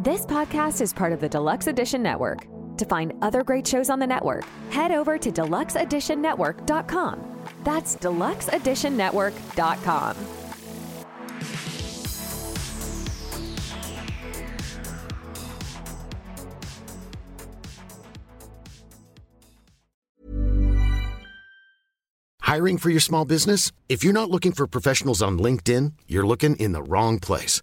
This podcast is part of the Deluxe Edition Network. To find other great shows on the network, head over to deluxeeditionnetwork.com. That's deluxeeditionnetwork.com. Hiring for your small business? If you're not looking for professionals on LinkedIn, you're looking in the wrong place.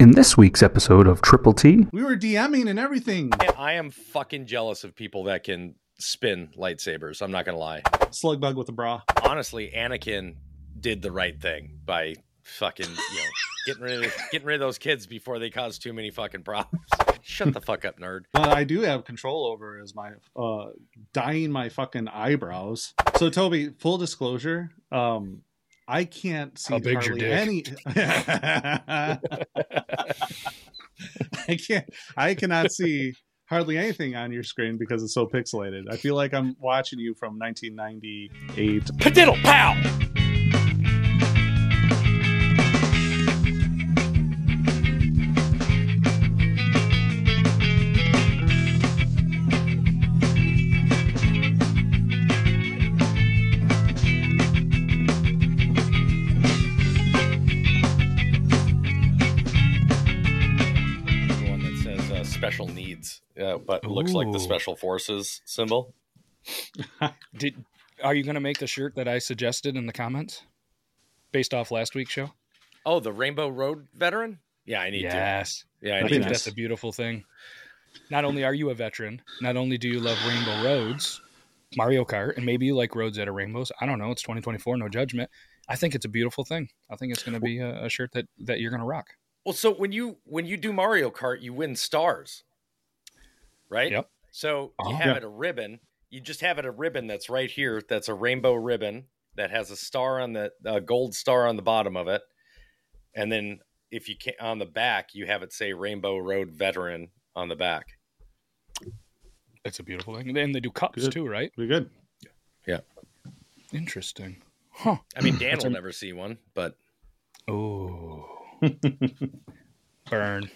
In this week's episode of Triple T, We were DMing and everything. I am fucking jealous of people that can spin lightsabers. I'm not gonna lie. Slug bug with a bra. Honestly, Anakin did the right thing by fucking you know getting rid of getting rid of those kids before they cause too many fucking problems. Shut the fuck up, nerd. What I do have control over is my uh dyeing my fucking eyebrows. So Toby, full disclosure, um I can't see How big's your hardly dick? any I can't I cannot see hardly anything on your screen because it's so pixelated. I feel like I'm watching you from 1998. Padiddle pow! Needs, but looks like the special forces symbol. Did are you going to make the shirt that I suggested in the comments, based off last week's show? Oh, the Rainbow Road veteran? Yeah, I need to. yes, to. Yeah, I I need think to. that's a beautiful thing. Not only are you a veteran, not only do you love Rainbow Roads, Mario Kart, and maybe you like roads that are rainbows. I don't know. It's 2024, no judgment. I think it's a beautiful thing. I think it's going to be a, a shirt that that you're going to rock. Well, so when you when you do Mario Kart, you win stars, right? Yep. So you Uh-huh. have Yeah. it a ribbon. You just have it a ribbon that's right here. That's a rainbow ribbon that has a star on the a gold star on the bottom of it, and then if you can on the back, you have it say Rainbow Road Veteran on the back. That's a beautiful thing. And they do cups Good. too, right? We good? Yeah. Interesting. Huh. I mean, Dan That's will a- never see one, but Oh. Burn.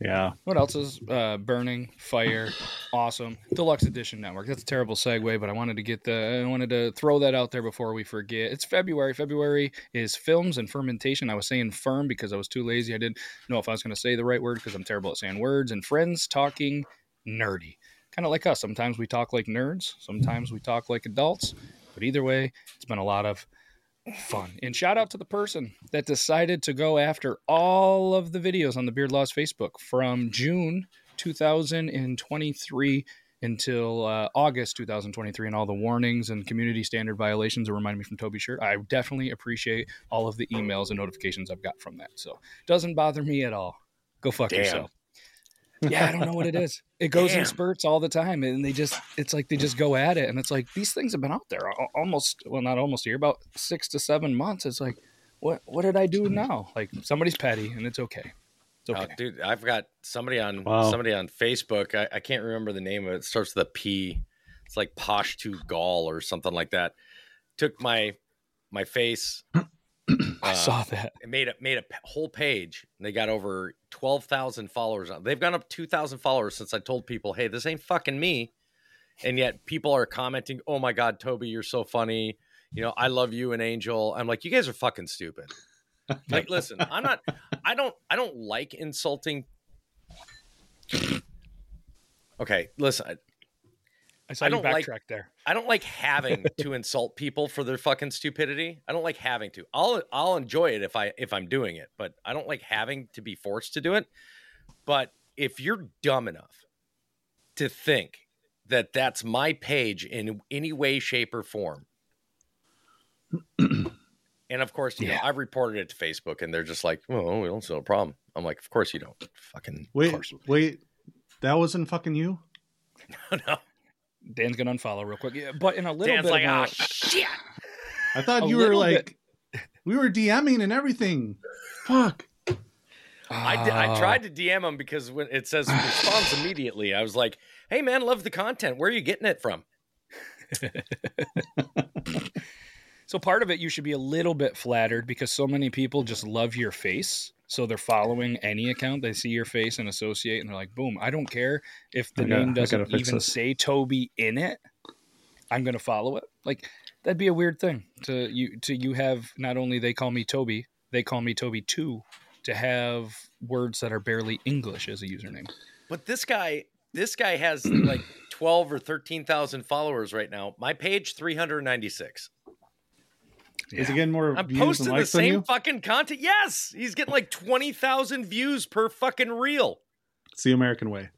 Yeah. What else is uh, burning? Fire, awesome. Deluxe Edition Network. That's a terrible segue, but I wanted to get the. I wanted to throw that out there before we forget. It's February. February is films and fermentation. I was saying firm because I was too lazy. I didn't know if I was going to say the right word because I'm terrible at saying words. And friends talking nerdy, kind of like us. Sometimes we talk like nerds. Sometimes we talk like adults. But either way, it's been a lot of fun. And shout out to the person that decided to go after all of the videos on the Beard Laws Facebook from June 2023 until uh, August 2023 and all the warnings and community standard violations that reminded me from Toby Shirt. I definitely appreciate all of the emails and notifications I've got from that. So doesn't bother me at all. Go fuck Damn. yourself. Yeah, I don't know what it is. It goes Damn. in spurts all the time, and they just, it's like they just go at it. And it's like, these things have been out there almost, well, not almost a year, about six to seven months. It's like, what, what did I do mm-hmm. now? Like, somebody's petty, and it's okay. It's oh, okay. Oh, dude, I've got somebody on Wow. somebody on Facebook. I, I can't remember the name of it. It starts with a P. It's like Posh to Gall or something like that. Took my my face. I uh, saw that. it made a made a whole page and they got over 12,000 followers. They've gone up 2,000 followers since I told people, "Hey, this ain't fucking me." And yet people are commenting, "Oh my god, Toby, you're so funny." You know, I love you and Angel. I'm like, "You guys are fucking stupid." Like, listen, I'm not I don't I don't like insulting Okay, listen, I- I saw I don't like- backtrack there. I don't like having to insult people for their fucking stupidity. I don't like having to. I'll I'll enjoy it if I if I'm doing it, but I don't like having to be forced to do it. But if you're dumb enough to think that that's my page in any way, shape, or form, and of course, you know, Yeah. I've reported it to Facebook, and they're just like, "Oh, we don't see a problem." I'm like, "Of course you don't." Fucking Wait, wait, that wasn't fucking you. No, no. Dan's gonna unfollow real quick. Yeah, but in a little Dan's bit like, of "Ah, a- shit." I thought A you were little like, we were DMing and everything. Fuck. I, did, I Ah. tried to DM him because when it says response immediately, I was like, "Hey man, love the content. Where are you getting it from?" So part of it, you should be a little bit flattered because so many people just love your face. So they're following any account. They see your face and associate, and they're like, "Boom! I don't care if the gotta- name doesn't even this. say Toby in it. I'm gonna follow it." Like that'd be a weird thing to you. To you have not only they call me Toby, they call me Toby too. To have words that are barely English as a username. But this guy, this guy has like twelve or thirteen thousand followers right now. My page three hundred ninety six. Is he getting more I'm views posting the same fucking content. Yes, he's getting like twenty thousand views per fucking reel. It's the American way.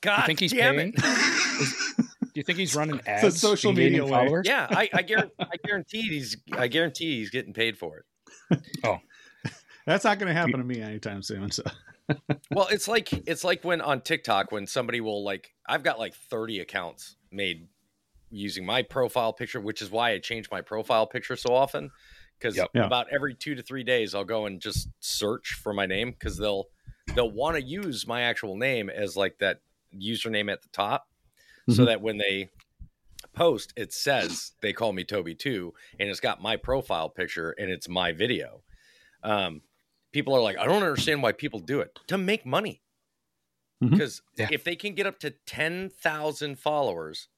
God You think he's damn paying? it! Do you think he's running a ads? social and gaining media way. followers? yeah, I, I guarantee, I guarantee he's, I guarantee he's getting paid for it. Oh, that's not going to happen to me anytime soon. So Well, it's like it's like when on TikTok when somebody will like I've got like 30 accounts made using my profile picture, which is why I change my profile picture so often cuz Yep. Yeah. about every 2 to 3 days I'll go and just search for my name cuz they'll they'll want to use my actual name as like that username at the top so Mhm. that when they post it says they call me Toby too and it's got my profile picture and it's my video. Um people are like I don't understand why people do it to make money. Mhm. Because Yeah. if they can get up to 10,000 followers,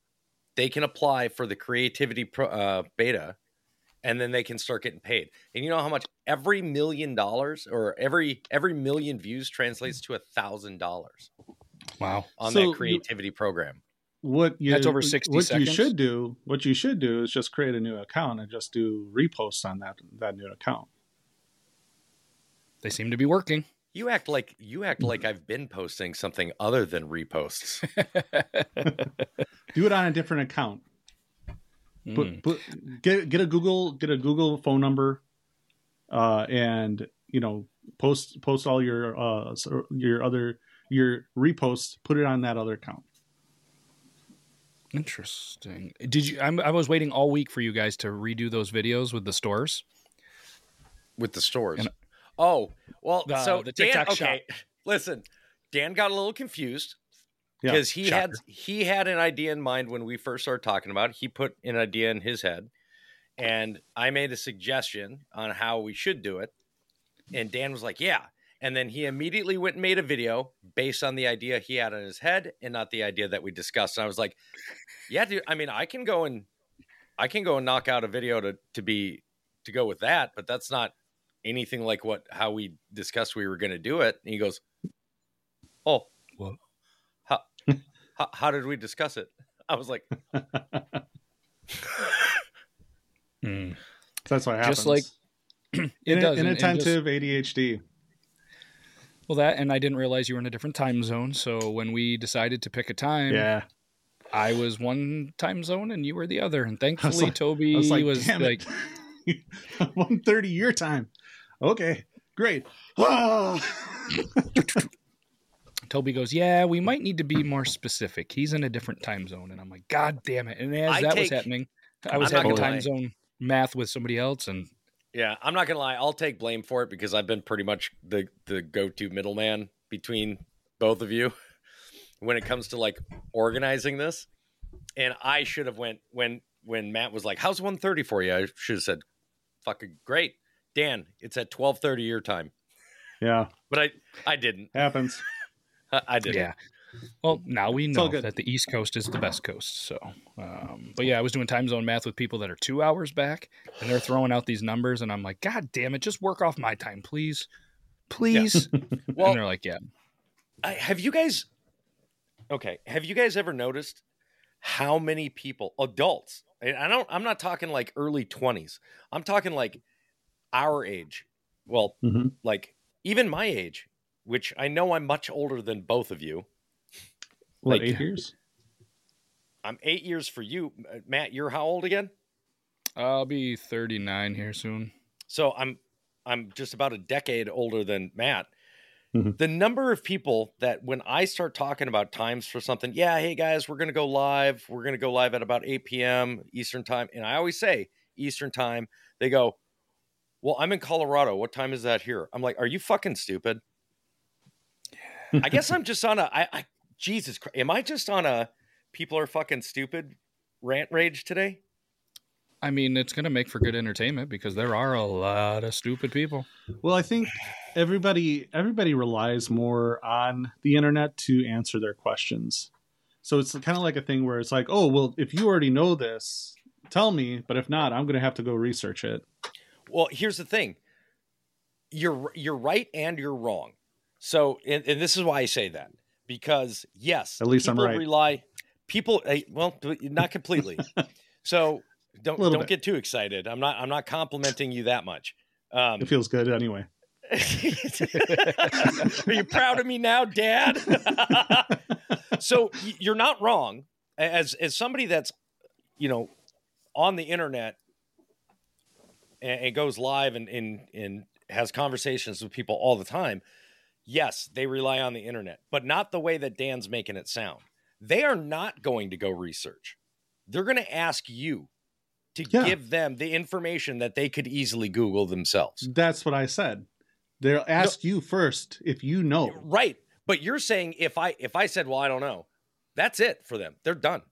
they can apply for the creativity pro, uh, beta and then they can start getting paid. And you know how much every million dollars or every every million views translates to a thousand dollars Wow. on So that you- creativity program. what you That's over 60 what seconds? you should do what you should do is just create a new account and just do reposts on that that new account. They seem to be working. You act like you act like I've been posting something other than reposts. Do it on a different account. Mm. Put, put get get a Google get a Google phone number, uh, and you know post post all your uh your other your reposts. Put it on that other account. Interesting. Did you? I'm, I was waiting all week for you guys to redo those videos with the stores. with the stores. And- oh, well, The- so the Dan, TikTok okay, listen, Dan got a little confused Yeah, because he had he had an idea in mind when we first started talking about it. He put an idea in his head, and I made a suggestion on how we should do it, and Dan was like, "Yeah." And then he immediately went and made a video based on the idea he had in his head and not the idea that we discussed. And I was like, "Yeah, dude. I mean, I can go and I can go and knock out a video to to be to go with that, but that's not anything like what how we discussed we were going to do it." And he goes, "Oh, What? How, how how did we discuss it?" I was like, Mm. That's what happens. Just like- It In- does. and- and just- inattentive ADHD. well, that and I didn't realize you were in a different time zone. So when we decided to pick a time, Yeah, I was one time zone and you were the other. And thankfully, like- Toby I was like, was like, it, one thirty your time. Okay, great. Toby goes, yeah, we might need to be more specific. He's in a different time zone, and I'm like, God damn it! And as I that was happening, I was I'm having gonna time lie. zone math with somebody else, and Yeah, I'm not gonna lie. I'll take blame for it because I've been pretty much the the go to middleman between both of you when it comes to like organizing this. And I should have went when when Matt was like, "How's 1:30 for you?" I should have said, "Fucking great, Dan. It's at 12:30 your time." Yeah, But I I didn't. happens. I, I didn't. Yeah. Well, now we know that the East Coast is the best coast. So, um, but yeah, I was doing time zone math with people that are two hours back, and they're throwing out these numbers, and I'm like, God damn it, just work off my time, please, please. Well, and they're like, Yeah, I, have you guys okay have you guys ever noticed how many people adults and i don't i'm not talking like early 20s i'm talking like our age well Mhm. like even my age which i know i'm much older than both of you What Like- eight years? i'm eight years for you Uh, matt you're how old again I'll be 39 here soon. so i'm i'm just about a decade older than matt Mhm. the number of people that when i start talking about times for something yeah hey guys we're going to go live we're going to go live at about 8 p.m eastern time and i always say eastern time they go well i'm in colorado what time is that here i'm like are you fucking stupid i guess i'm just on a i, I jesus christ am i just on a people are fucking stupid rant rage today I mean, it's going to make for good entertainment because there are a lot of stupid people. Well, I think everybody everybody relies more on the internet to answer their questions. So it's kind of like a thing where it's like, oh, well, if you already know this, tell me. But if not, I'm going to have to go research it. Well, here's the thing. You're you're right and you're wrong. So, and, and this is why I say that because yes, At least I'm right. Rely people. Well, not completely. so don't don't bit. get too excited. I'm not I'm not complimenting you that much. Um, It feels good anyway. Are you proud of me now, Dad? so you're not wrong. As as somebody that's you know on the internet and, and goes live and, and and has conversations with people all the time. Yes, they rely on the internet, but not the way that Dan's making it sound. They are not going to go research. They're going to ask you to Yeah. give them the information that they could easily Google themselves. That's what I said. They'll ask you first if you know. Right. But you're saying if I if I said, well, I don't know, that's it for them. They're done.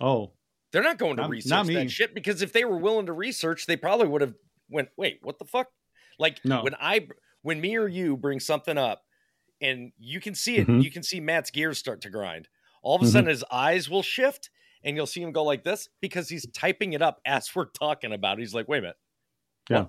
Oh, They're not going to research that shit because if they were willing to research, they probably would have went, wait, what the fuck? Like No. when I when me or you bring something up and you can see it, Mhm. you can see Matt's gears start to grind. All of a Mhm. sudden his eyes will shift and you'll see him go like this because he's typing it up as we're talking about. it. He's like, wait a minute. Yeah.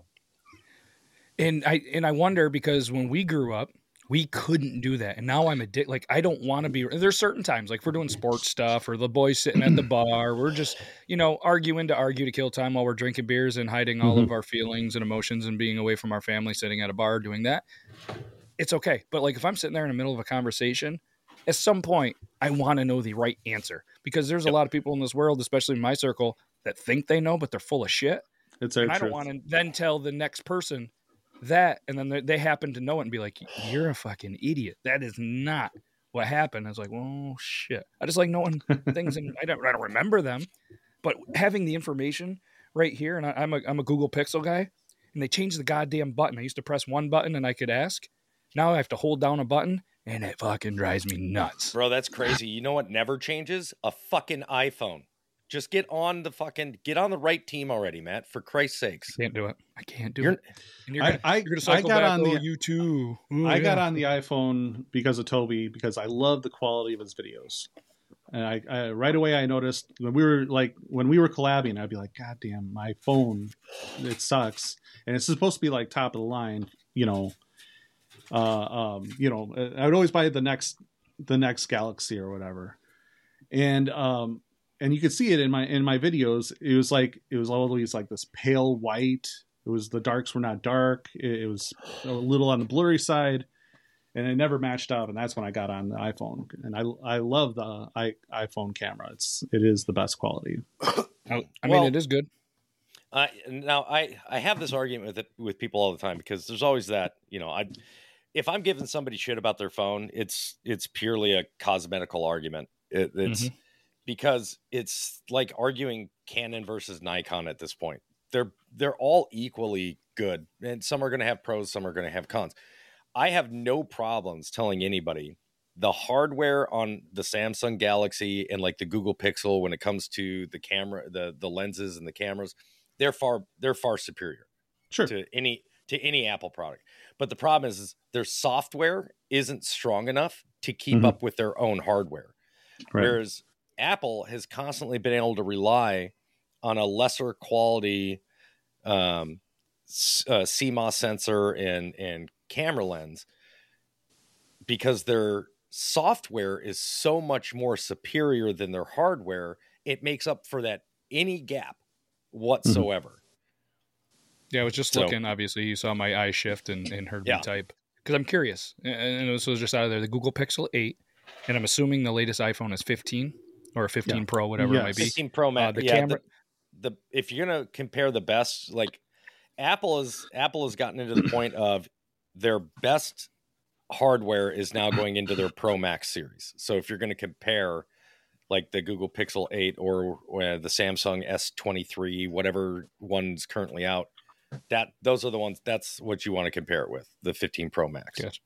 And I and I wonder because when we grew up, we couldn't do that. And now I'm addicted. Like I don't want to be. There's certain times, like if we're doing sports stuff, or the boys sitting at the bar. We're just, you know, arguing to argue to kill time while we're drinking beers and hiding all of mm-hmm. our feelings and emotions and being away from our family, sitting at a bar doing that. It's okay. But like if I'm sitting there in the middle of a conversation, at some point I want to know the right answer because there's a lot of people in this world, especially in my circle, that think they know, but they're full of shit it's and I don't want to then tell the next person that, and then they, happen to know it and be like, "You're a fucking idiot. That is not what happened." I was like, "Oh shit!" I just like knowing things, and I don't, I don't remember them, but having the information right here, and I, I'm a I'm a Google Pixel guy, and they changed the goddamn button. I used to press one button and I could ask. Now I have to hold down a button, and it fucking drives me nuts. Bro, that's crazy. You know what never changes? A fucking iPhone. Just get on the fucking get on the right team already, Matt. For Christ's sakes. I Can't do it. I can't do You're- it. And you're I- gonna, I- you're gonna I got back, on oh, the- you too. Ooh, I got yeah. on the iPhone because of Toby because I love the quality of his videos. And I, I right away I noticed when we were like when we were collabing, I'd be like, God damn, my phone, it sucks. And it's supposed to be like top of the line, you know. Uh, um, you know, I would always buy the next the next Galaxy or whatever. And um, and you could see it in my in my videos. It was like it was always like this pale white. It was the darks were not dark. It, it was a little on the blurry side and it never matched up and that's when i got on the iphone and i i love the I, iphone camera it's it is the best quality I, I Well- mean, it is good. Uh, now I I have this argument with it, with people all the time because there's always that you know I if I'm giving somebody shit about their phone, it's it's purely a cosmetical argument. It, it's because it's like arguing Canon versus Nikon at this point. They're they're all equally good, and some are going to have pros, some are going to have cons. I have no problems telling anybody the hardware on the Samsung Galaxy and like the Google Pixel when it comes to the camera, the the lenses and the cameras, they're far they're far superior Sure. to any to any Apple product. But the problem is, is their software isn't strong enough to keep Mhm. up with their own hardware. Right. Whereas Apple has constantly been able to rely on a lesser quality um, uh, CMOS sensor and and camera lens because their software is so much more superior than their hardware. It makes up for that any gap whatsoever. Yeah, I was just So- looking. Obviously, you saw my eye shift and, and heard Yeah. me type because I'm curious. And- And this was just out of there. The Google Pixel 8, and I'm assuming the latest iPhone is 15 or a 15 Pro, whatever it might be. 15 Pro Max. Uh, the yeah, camera- The, the if you're gonna compare the best, like Apple is Apple has gotten into the point of their best hardware is now going into their Pro Max series. So if you're going to compare like the Google Pixel 8 or, or the Samsung S23, whatever one's currently out, that those are the ones. That's what you want to compare it with, the 15 Pro Max. Gotcha.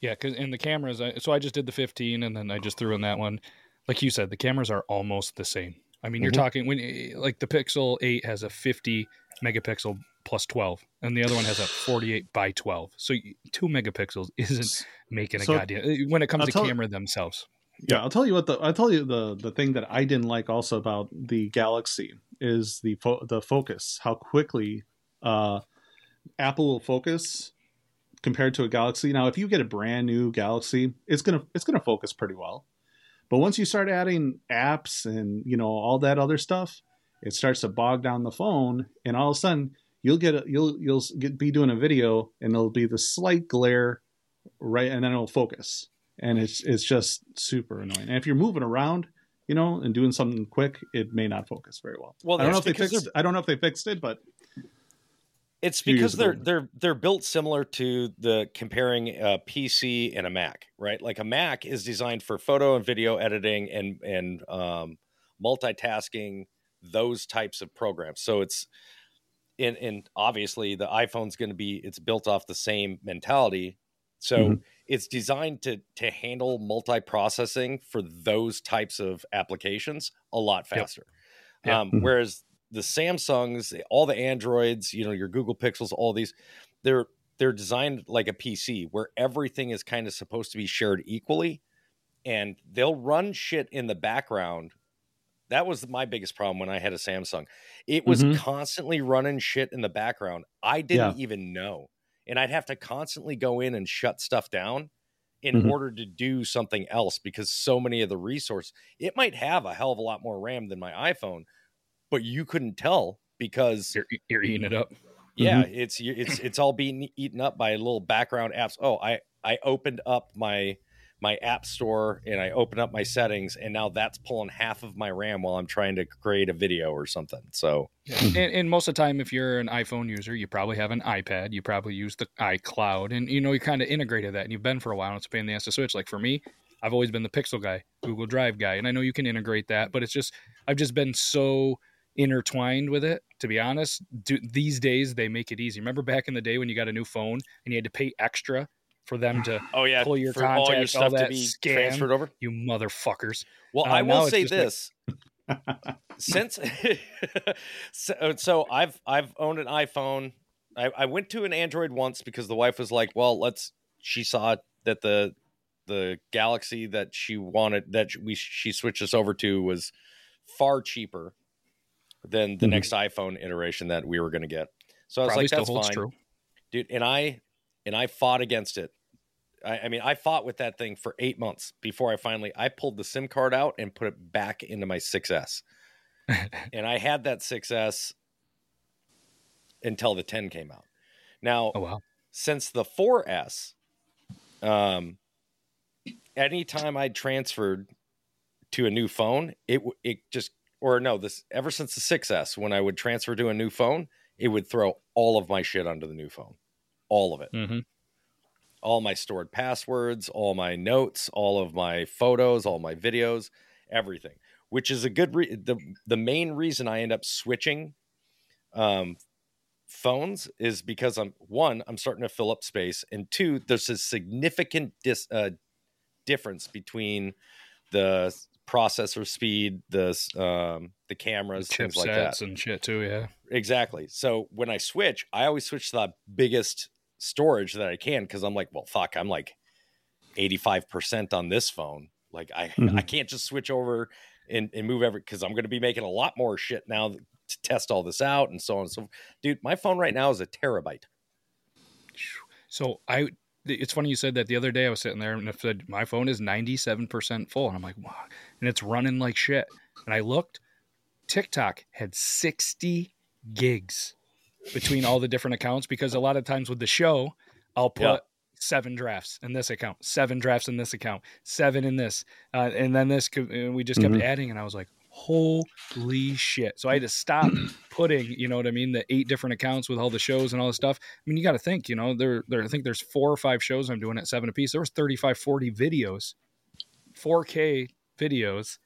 Yeah, because in the cameras, I, so I just did the 15, and then I just threw in that one. Like you said, the cameras are almost the same. I mean, you're Mhm. talking when like the Pixel 8 has a 50 megapixel plus 12, and the other one has a 48 by 12. So two megapixels isn't making a So, goddamn uh, when it comes I'll to tell- camera themselves. Yeah, I'll tell you what the I'll tell you the the thing that I didn't like also about the Galaxy is the fo- the focus, how quickly uh, Apple will focus compared to a Galaxy. Now, if you get a brand new Galaxy, it's gonna it's gonna focus pretty well, but once you start adding apps and you know all that other stuff, it starts to bog down the phone, and all of a sudden you'll get a, you'll you'll get, be doing a video, and there'll be the slight glare, right, and then it'll focus and it's it's just super annoying. And if you're moving around, you know, and doing something quick, it may not focus very well. Well, I don't know if they fixed. I don't know if they fixed it, but It's because they're ago. they're they're built similar to the comparing a PC and a Mac, right? Like a Mac is designed for photo and video editing and and um, multitasking, those types of programs. So it's and and obviously the iPhone's going to be it's built off the same mentality. So Mhm. it's designed to to handle multi-processing for those types of applications a lot faster. Yep. Um, Mhm. Whereas the Samsungs, all the Androids, you know, your Google Pixels, all these, they're they're designed like a PC where everything is kind of supposed to be shared equally, and they'll run shit in the background. That was my biggest problem when I had a Samsung. It was Mhm. constantly running shit in the background. I didn't even know, and I'd have to constantly go in and shut stuff down in Mhm. order to do something else because so many of the resources it might have a hell of a lot more RAM than my iPhone, but you couldn't tell because You're, you're eating it up. yeah, mm-hmm. it's it's it's all being eaten up by little background apps. Oh, I I opened up my my app store and I opened up my settings and now that's pulling half of my RAM while I'm trying to create a video or something. So and, and most of the time, if you're an iPhone user, you probably have an iPad. You probably use the iCloud, and you know you kind of integrated that, and you've been for a while. And it's a pain in the ass to switch. Like for me, I've always been the Pixel guy, Google Drive guy, and I know you can integrate that, but it's just I've just been so intertwined with it. To be honest, do, these days they make it easy. Remember back in the day when you got a new phone and you had to pay extra for them to oh yeah, Pull your for all your contacts, all stuff to be scan. transferred over. you motherfuckers. Well, Uh, I will say just like- this. Since so, so I've I've owned an iPhone. I, I went to an Android once because the wife was like, "Well, let's." She saw that the the Galaxy that she wanted that we she switched us over to was far cheaper than the Mhm. next iPhone iteration that we were going to get. So I was Probably like, "That's fine." true. dude and i and i fought against it I, I mean i fought with that thing for eight months before i finally i pulled the sim card out and put it back into my 6s and i had that 6s until the 10 came out now Oh wow. since the 4s um anytime i transferred to a new phone it it just or no this ever since the 6s when i would transfer to a new phone it would throw all of my shit onto the new phone. All of it. Hmm all my stored passwords all my notes all of my photos all my videos everything which is a good re- the the main reason i end up switching um phones is because I'm one, I'm starting to fill up space, and two, there's a significant dis, uh, difference between the processor speed, the um, the cameras, things like that. And shit too. Yeah. Exactly. So when I switch, I always switch to the biggest storage that I can because I'm like, well, fuck, I'm like 85% on this phone. Like I, Mhm. I can't just switch over and, and move every because I'm going to be making a lot more shit now to test all this out and so on and so. Dude, my phone right now is a terabyte. So I, it's funny you said that. The other day I was sitting there and I said my phone is ninety seven percent full, and I'm like, wow, and it's running like shit. And I looked, TikTok had sixty gigs between all the different accounts because a lot of times with the show, I'll put. Yeah. Seven drafts in this account, seven drafts in this account, seven in this, uh, and then this. And we just kept Mhm. adding, and I was like, "Holy shit!" So I had to stop putting, you know what I mean, the eight different accounts with all the shows and all this stuff. I mean, you got to think, you know, there, there, I think there's four or five shows I'm doing at seven apiece. There was 35, 40 videos, 4K videos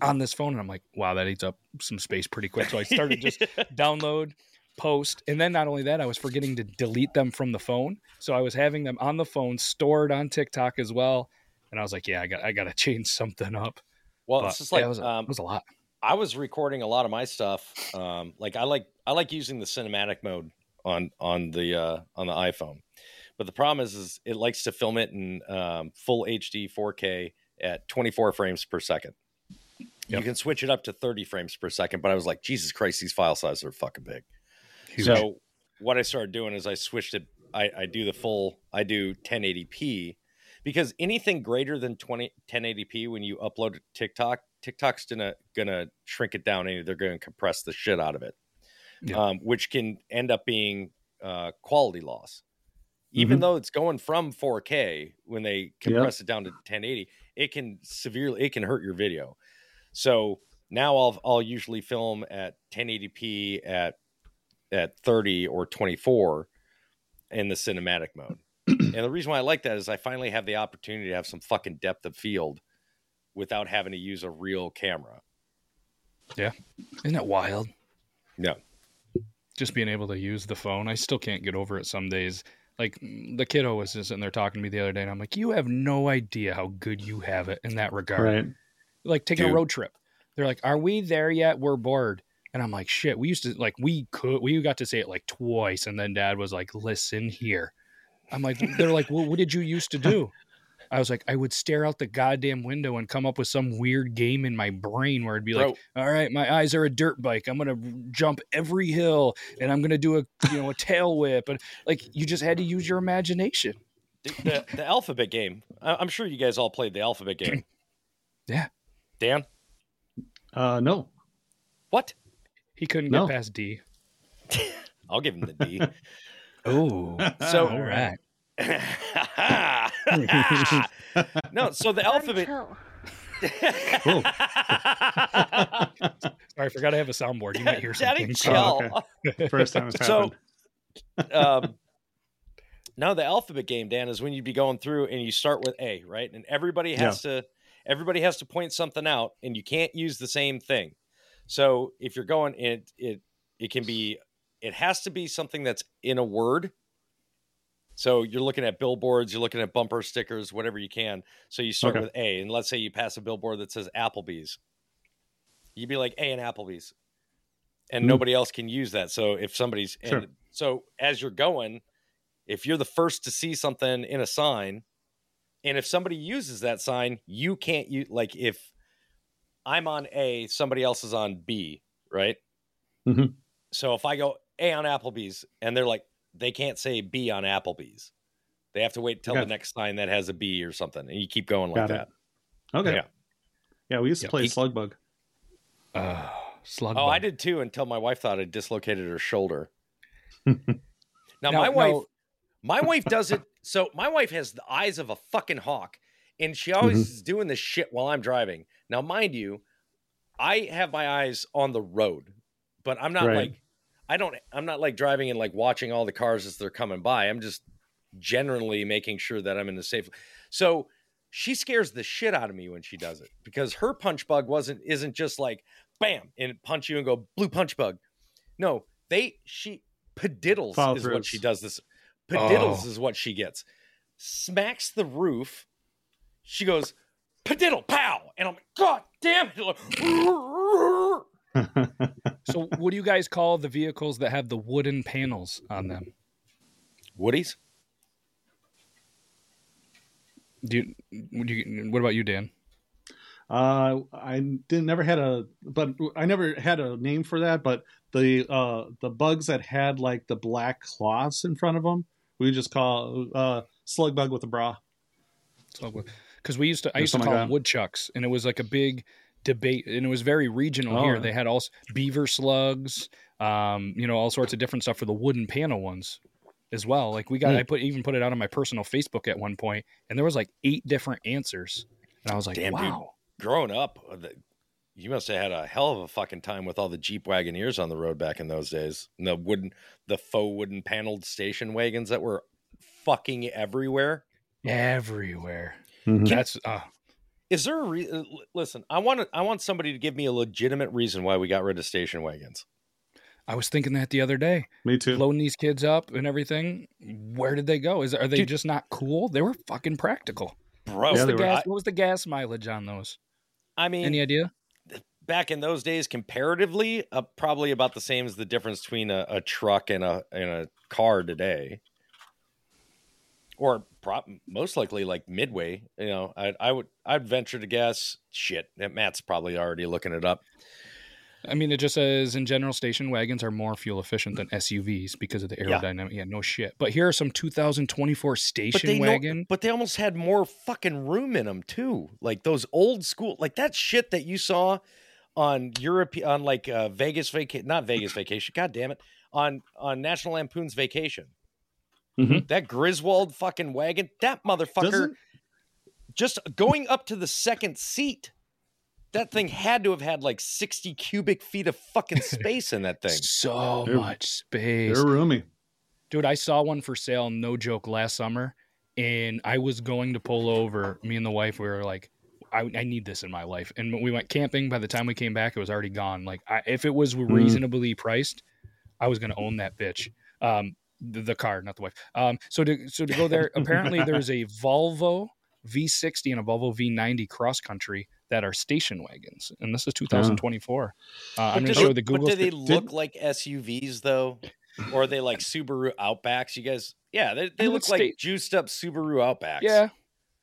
on this phone. And I'm like, wow, that eats up some space pretty quick. So I started just download, post. And then not only that, I was forgetting to delete them from the phone. So I was having them on the phone stored on TikTok as well. And I was like, yeah, I got, I got to change something up. Well, But, it's just yeah, like it was, a, um, it was a lot. I was recording a lot of my stuff. Um, like I like I like using the cinematic mode on on the uh, on the iPhone, but the problem is is it likes to film it in um, full HD 4K at 24 frames per second. You can switch it up to 30 frames per second, but I was like, Jesus Christ, these file sizes are fucking big. Huge. So what I started doing is I switched it. I, I do the full. I do 1080p because anything greater than 20 1080p when you upload to TikTok, TikTok's gonna gonna shrink it down and they're gonna compress the shit out of it, Yeah. um, which can end up being uh, quality loss. Even Mhm. though it's going from 4K when they compress it down to 1080, it can severely it can hurt your video. So now I'll I'll usually film at 1080p at at 30 or 24 in the cinematic mode. And the reason why I like that is I finally have the opportunity to have some fucking depth of field without having to use a real camera. Yeah. Isn't that wild? Yeah. Just being able to use the phone. I still can't get over it some days. Like the kiddo was just sitting there talking to me the other day, and I'm like, you have no idea how good you have it in that regard. Right. Like taking Dude. a road trip. They're like, are we there yet? We're bored. And I'm like, shit, we used to, like, we could, we got to say it like twice. And then dad was like, listen here. I'm like, they're like, well, what did you used to do? I was like, I would stare out the goddamn window and come up with some weird game in my brain where it'd be like, all right, my eyes are a dirt bike. I'm gonna jump every hill and I'm gonna do a you know a tail whip and like you just had to use your imagination. The, the, the alphabet game. I- I'm sure you guys all played the alphabet game. Yeah. Dan, Uh, no. what? He couldn't No. get past D. I'll give him the D. Oh, So- all right. no, so the alphabet. Cool. Sorry, I forgot I have a soundboard. You might hear Daddy, something. chill. okay. First time it's So- um, now the alphabet game, Dan, is when you'd be going through and you start with A, right? And everybody has to everybody has to point something out, and you can't use the same thing. So if you're going, it it it can be it has to be something that's in a word. So you're looking at billboards, you're looking at bumper stickers, whatever you can. So you start Okay. with A, and let's say you pass a billboard that says Applebee's. You'd be like A and Applebee's, and Mm. nobody else can use that. So if somebody's Sure. and so as you're going, if you're the first to see something in a sign, and if somebody uses that sign, you can't use like if I'm on A, somebody else is on B, right? Mhm. So if I go A on Applebee's and they're like, they can't say B on Applebee's. They have to wait till Okay. the next sign that has a B or something, and you keep going like Got it. that. Okay. Yeah. Yeah. we used to Yeah. play He- Slugbug. Uh, slug. Oh, I did too until my wife thought I dislocated her shoulder. Now, Now- my wife, my wife does it. So my wife has the eyes of a fucking hawk, and she always Mhm. is doing this shit while I'm driving. Now, mind you, I have my eyes on the road, but I'm not Right. like I don't. I'm not like driving and like watching all the cars as they're coming by. I'm just generally making sure that I'm in the safe. So she scares the shit out of me when she does it because her punch bug wasn't isn't just like bam and punch you and go blue punch bug. No, they she Padiddles Follow is what she does this. Padiddles Oh. is what she gets. Smacks the roof. She goes, Padiddle, pow. And I'm like, God damn it. So, what do you guys call the vehicles that have the wooden panels on them? Woodies? Do you, would you, what about you, Dan? Uh, I didn't never had a, but I never had a name for that. But the uh the bugs that had like the black cloths in front of them, we just call uh slug bug with a bra. Because we used to, I Or used to call like them woodchucks, and it was like a big debate, and it was very regional Oh, here. They had also beaver slugs, um, you know, all sorts of different stuff for the wooden panel ones as well. Like we got, Hmm. I put even put it out on my personal Facebook at one point, and there was like eight different answers, and I was like, Damn, dude. wow. Growing up, uh, the- you must have had a hell of a fucking time with all the Jeep Wagoneers on the road back in those days. And the wooden, the faux wooden paneled station wagons that were fucking everywhere. everywhere. Mhm. That's uh, Is there a re- uh, listen? I want to, I want somebody to give me a legitimate reason why we got rid of station wagons. I was thinking that the other day, Me too. loading these kids up and everything. Where did they go? Is are they Dude. just not cool? They were fucking practical. Bro, What's Yeah, the were. gas, I, what was the gas mileage on those? I mean, Any idea? back in those days, comparatively, uh, probably about the same as the difference between a, a truck and a and a car today, or prop, most likely like midway. You know, I, I would I'd venture to guess. Shit, Matt's probably already looking it up. I mean, it just says in general, station wagons are more fuel efficient than SUVs because of the Yeah. aerodynamic. Yeah, no shit. But here are some 2024 But station know, wagon. but they almost had more fucking room in them too. Like those old school, like that shit that you saw on Europe, on like uh, Vegas vacation, not Vegas vacation. God damn it, on on National Lampoon's Vacation. Mhm. That Griswold fucking wagon, that motherfucker, Doesn't- just going up to the second seat. That thing had to have had like sixty cubic feet of fucking space in that thing. So They're- much space. They're roomy. Dude, I saw one for sale, no joke, last summer, and I was going to pull over. Me and the wife, we were like, I, I need this in my life. And when we went camping, by the time we came back, it was already gone. Like, I, if it was reasonably priced, I was going to own that bitch. Um, the, the car, not the wife. Um, so to so to go there, apparently there's a Volvo V60 and a Volvo V90 cross country that are station wagons, and this is 2024. Uh, I'm going to show the Google. But do they look like SUVs though, or are they like Subaru Outbacks? You guys, yeah, they, they look it's like sta- juiced up Subaru Outbacks. yeah,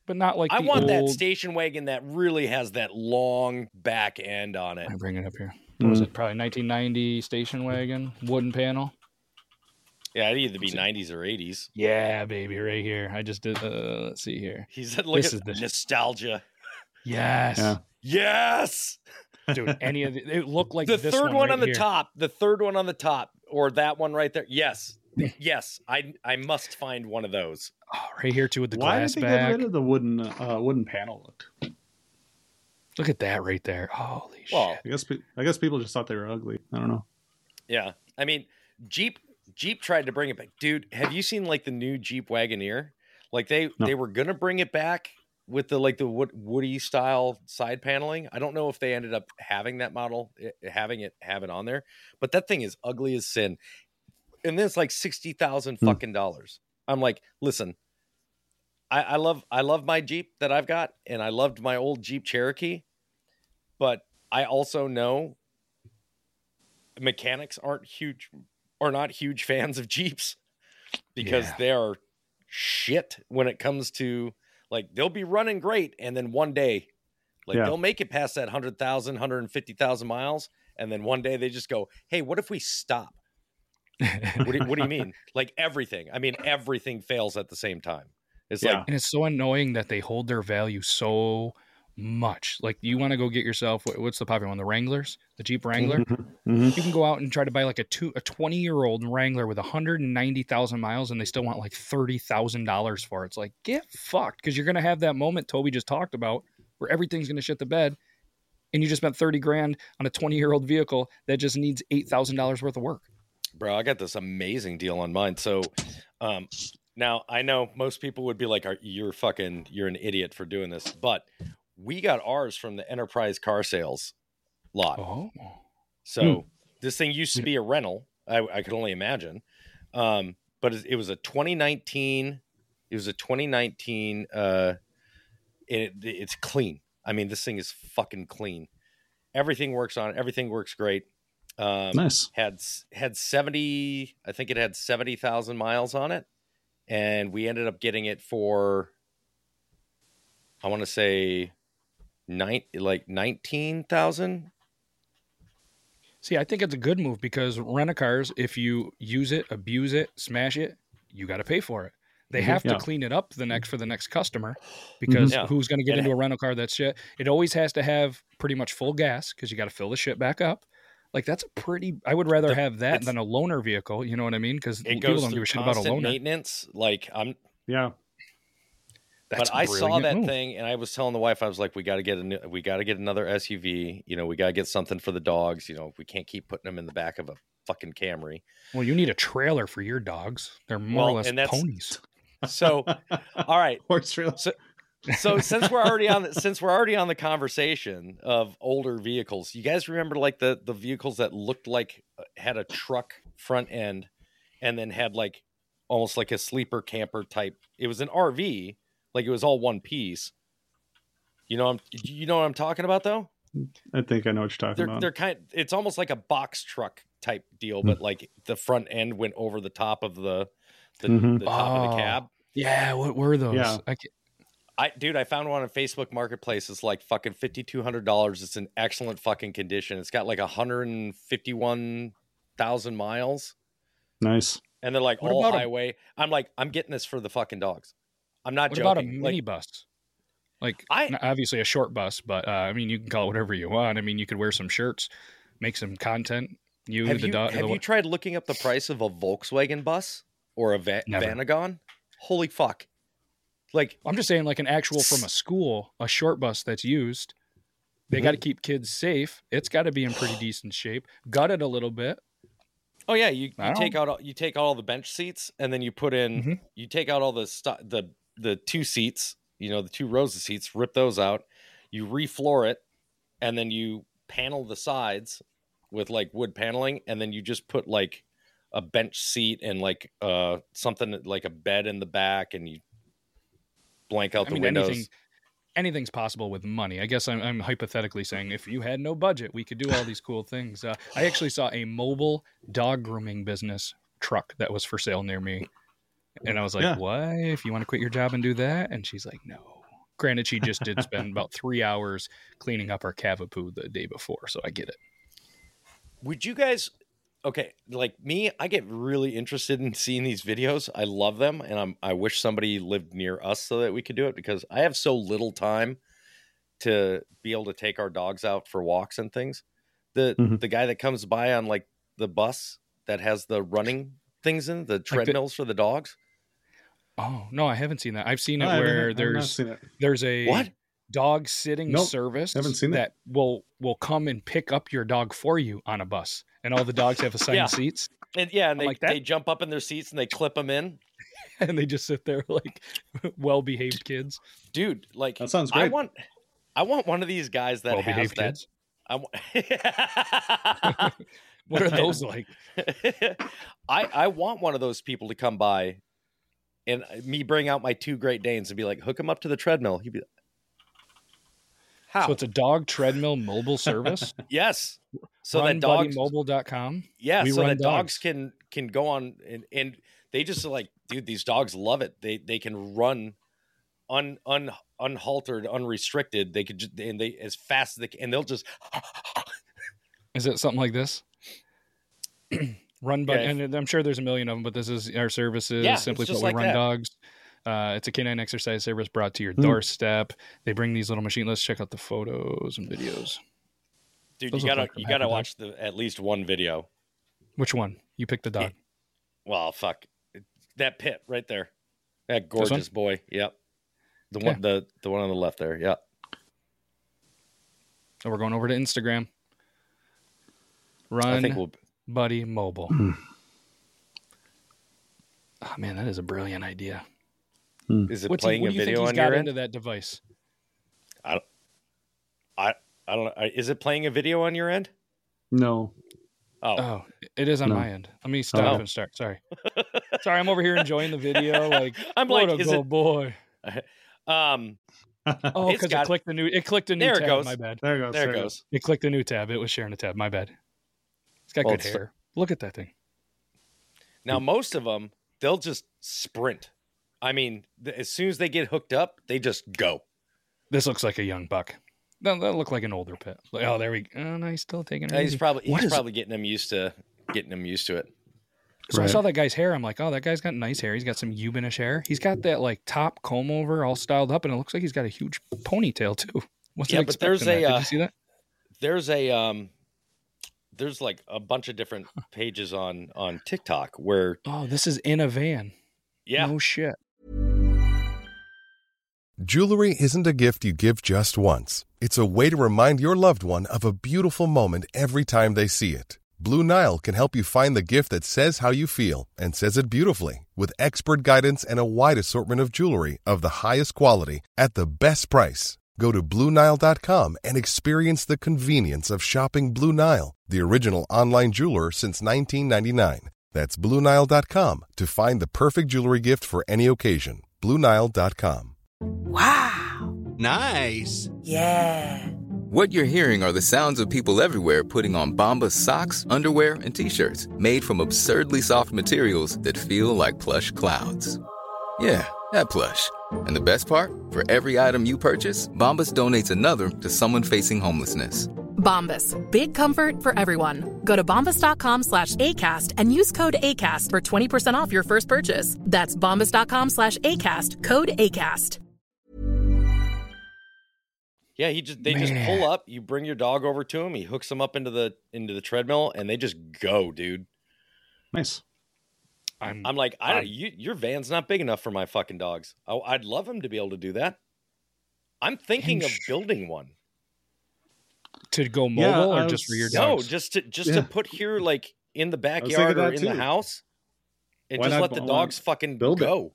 but not like I want that station wagon that really has that long back end on it. I bring it up here. What was it? Probably 1990 station wagon, wooden panel. Yeah, it'd either be 90s or 80s. Yeah, baby, right here. I just did. Uh, let's see here. He said, "Look This at is the- nostalgia." Yes, Yeah. Yes, dude. Any of the, it looked like the this third one, right on the here. top, the third one on the top, or that one right there. Yes, yes, I I must find one of those. Oh, right here too with the Why glass did they get back. rid of the wooden uh, wooden panel look? Look at that right there. Holy Well, shit! I guess pe- I guess people just thought they were ugly. I don't know. Yeah, I mean, Jeep Jeep tried to bring it back, dude. Have you seen like the new Jeep Wagoneer? Like they No. they were gonna bring it back with the like the wood, woody style side paneling. I don't know if they ended up having that model, eh, having it have it on there, but that thing is ugly as sin, and then it's like sixty thousand Hmm. fucking dollars. I'm like, listen. I, I love I love my Jeep that I've got, and I loved my old Jeep Cherokee, but I also know mechanics aren't huge are not huge fans of Jeeps because Yeah. they are shit when it comes to like they'll be running great and then one day like Yeah. they'll make it past that 100,000 150,000 miles and then one day they just go, "Hey, what if we stop?" What do, you- what do you mean? Like everything. I mean everything fails at the same time. It's Yeah. like and it's so annoying that they hold their value so much. Like you want to go get yourself what- what's the popular one? The Wranglers, the Jeep Wrangler. Mhm. You can go out and try to buy like a two a twenty year old Wrangler with hundred and ninety thousand miles, and they still want like thirty thousand dollars for it. It's like get fucked because you're gonna have that moment Toby just talked about where everything's gonna shit the bed, and you just spent thirty grand on a twenty year old vehicle that just needs eight thousand dollars worth of work. bro, I got this amazing deal on mine. So, um, now I know most people would be like, "You're fucking, you're an idiot for doing this," but we got ours from the Enterprise Car Sales lot. Oh, So this thing used to be a rental. I, I could only imagine, Um, but it, it was a 2019. It was a 2019. Uh, it, it's clean. I mean, this thing is fucking clean. Everything works on it. Everything works great. Um, Nice. had had 70 i think it had 70,000 miles on it and we ended up getting it for i want to say nine like 19,000 See, I think it's a good move because rent a cars, if you use it, abuse it, smash it, you got to pay for it. They Mm-hmm. have to Yeah. clean it up the next for the next customer because Yeah. who's going to get And into a rental car that's shit? It always has to have pretty much full gas because you got to fill the shit back up. Like that's a pretty. I would rather The- have that than a loaner vehicle. You know what I mean? Because it people don't give a shit about a loaner. maintenance like i'm Yeah. That's but I a saw that move. thing and I was telling the wife, I was like, we got to get a new, we got to get another SUV. You know, we got to get something for the dogs. You know, we can't keep putting them in the back of a fucking Camry. Well, you need a trailer for your dogs. They're more Well, or less ponies. So, all right. Horse trailer. So, so since we're already on the, since we're already on the conversation of older vehicles, you guys remember like the the vehicles that looked like uh, had a truck front end and then had like almost like a sleeper camper type. It was an RV, like it was all one piece. You know, I'm you know what I'm talking about though. I think I know what you're talking They're about. they're kind. It's almost like a box truck type deal, Hmm. but like the front end went over the top of the the, Mhm. the top of Oh. the cab. Yeah, what were those? Yeah. I ca- I dude, I found one on Facebook Marketplace. It's like fucking fifty two hundred dollars. It's in excellent fucking condition. It's got like hundred and fifty one thousand miles, nice. and they're like What all highway. i I'm like, I'm getting this for the fucking dogs. I'm not joking. What about a joking. minibus? Like, I- obviously a short bus, but uh, I mean, you can call it whatever you want. I mean, you could wear some shirts, make some content. You, have the you dog. have you tried looking up the price of a Volkswagen bus or a Va- Vanagon? Holy fuck! Like I'm just saying, like an actual from a school, a short bus that's used. They Mm-hmm. got to keep kids safe. It's got to be in pretty decent shape. Gutted a little bit. Oh yeah, you, you take out all- you take out all the bench seats and then you put in Mhm. you take out all the stu- the the two seats, you know, the two rows of seats, rip those out, you refloor it, and then you panel the sides with like wood paneling, and then you just put like a bench seat and like uh something like a bed in the back, and you blank out I the mean, windows. anything, anything's possible with money. I guess I'm, I'm hypothetically saying if you had no budget, we could do all these cool things. Uh, I actually saw a mobile dog grooming business truck that was for sale near me, and I was like, Yeah. "What? If you want to quit your job and do that?" And she's like, "No." Granted, she just did spend about three hours cleaning up our cavapoo the day before, so I get it. Would you guys okay, like me, I get really interested in seeing these videos. I love them and I'm I wish somebody lived near us so that we could do it because I have so little time to be able to take our dogs out for walks and things. The Mhm. the guy that comes by on like the bus that has the running things in the treadmills for the dogs. Oh no, I haven't seen that. I've seen it I where there's seen it. there's a What? dog sitting Nope, service haven't seen that. will will come and pick up your dog for you on a bus, and all the dogs have assigned Yeah. seats, And yeah, and I'm they, like, they jump up in their seats and they clip them in. and they just sit there like well behaved kids. Dude, like That sounds great. I want I want one of these guys that Well has behaved that kids. I wa- What are those like? I I want one of those people to come by, and uh, me bring out my two Great Danes and be like, hook him up to the treadmill. He'd be like, how? So it's a dog treadmill mobile service. yes. So that dogs, RunBuddyMobile.com. yeah, we so that dogs dogs. can can go on and and they just like, dude, these dogs love it. They they can run un un unhaltered, unrestricted. They could just and they as fast as they can, and they'll just Is it something like this? run buddy, Yeah, if- and I'm sure there's a million of them, but this is our services. Yeah, simply it's put, just we like run that. dogs. Uh, it's a canine exercise service brought to your Hmm. doorstep. They bring these little machines. Let's check out the photos and videos. dude, Those you gotta like you gotta Happy Dog. watch the at least one video. Which one? You pick the dog. Well, fuck that pit right there. That gorgeous boy. Yep. The Okay. one the the one on the left there. Yep. So we're going over to Instagram. Run I think we'll Buddy Mobile. Oh man, that is a brilliant idea. Hmm. is it What's he, playing what a do you think video he's on got your into end? that device? I don't, I I don't know. Uh, is it playing a video on your end? No. Oh, Oh, it is on No. my end. Let me stop Oh. and start. Sorry. Sorry, I'm over here enjoying the video. Like, I'm what like, a is good um, oh, it- boy. um, Oh, because got- it clicked the new. It clicked a new There it tab. goes. My bad. there it goes. there it goes. It clicked a new tab. It was sharing a tab. My bad. It's got Well, good it's- hair. Look at that thing. Now, most of them, they'll just sprint. I mean, th- as soon as they get hooked up, they just go. This looks like a young buck. That, that look like an older pit. Like, oh, there we. go. Oh, no, he's still taking it. He's probably What he's is- probably getting them used to getting them used to it. So I saw that guy's hair. I'm like, oh, that guy's got nice hair. He's got some Eubenish hair. He's got that like top comb over, all styled up, and it looks like he's got a huge ponytail too. Wasn't Yeah, but there's expecting that. a, Did uh, you see that? There's a um, there's like a bunch of different pages on on TikTok where Oh, this is in a van. yeah, No shit. Jewelry isn't a gift you give just once. It's a way to remind your loved one of a beautiful moment every time they see it. Blue Nile can help you find the gift that says how you feel and says it beautifully with expert guidance and a wide assortment of jewelry of the highest quality at the best price. Go to BlueNile.com and experience the convenience of shopping Blue Nile, the original online jeweler since 1999. That's BlueNile.com to find the perfect jewelry gift for any occasion. BlueNile.com. Wow. Nice. Yeah. What you're hearing are the sounds of people everywhere putting on Bombas socks, underwear, and t-shirts made from absurdly soft materials that feel like plush clouds. Yeah, that plush. And the best part? For every item you purchase, Bombas donates another to someone facing homelessness. Bombas. Big comfort for everyone. Go to bombas.com slash ACAST and use code ACAST for 20% off your first purchase. That's bombas.com slash ACAST. Code ACAST. yeah. He just they just pull up. You bring your dog over to him. He hooks them up into the into the treadmill, and they just go, dude. Nice. I'm, I'm like, I I'm- You, your van's not big enough for my fucking dogs. I, I'd love him to be able to do that. I'm thinking of building one. to go mobile I or just for was- your No, just to just Yeah. to put here like in the backyard or that in the house, and Why just not let the dogs fucking build it? go.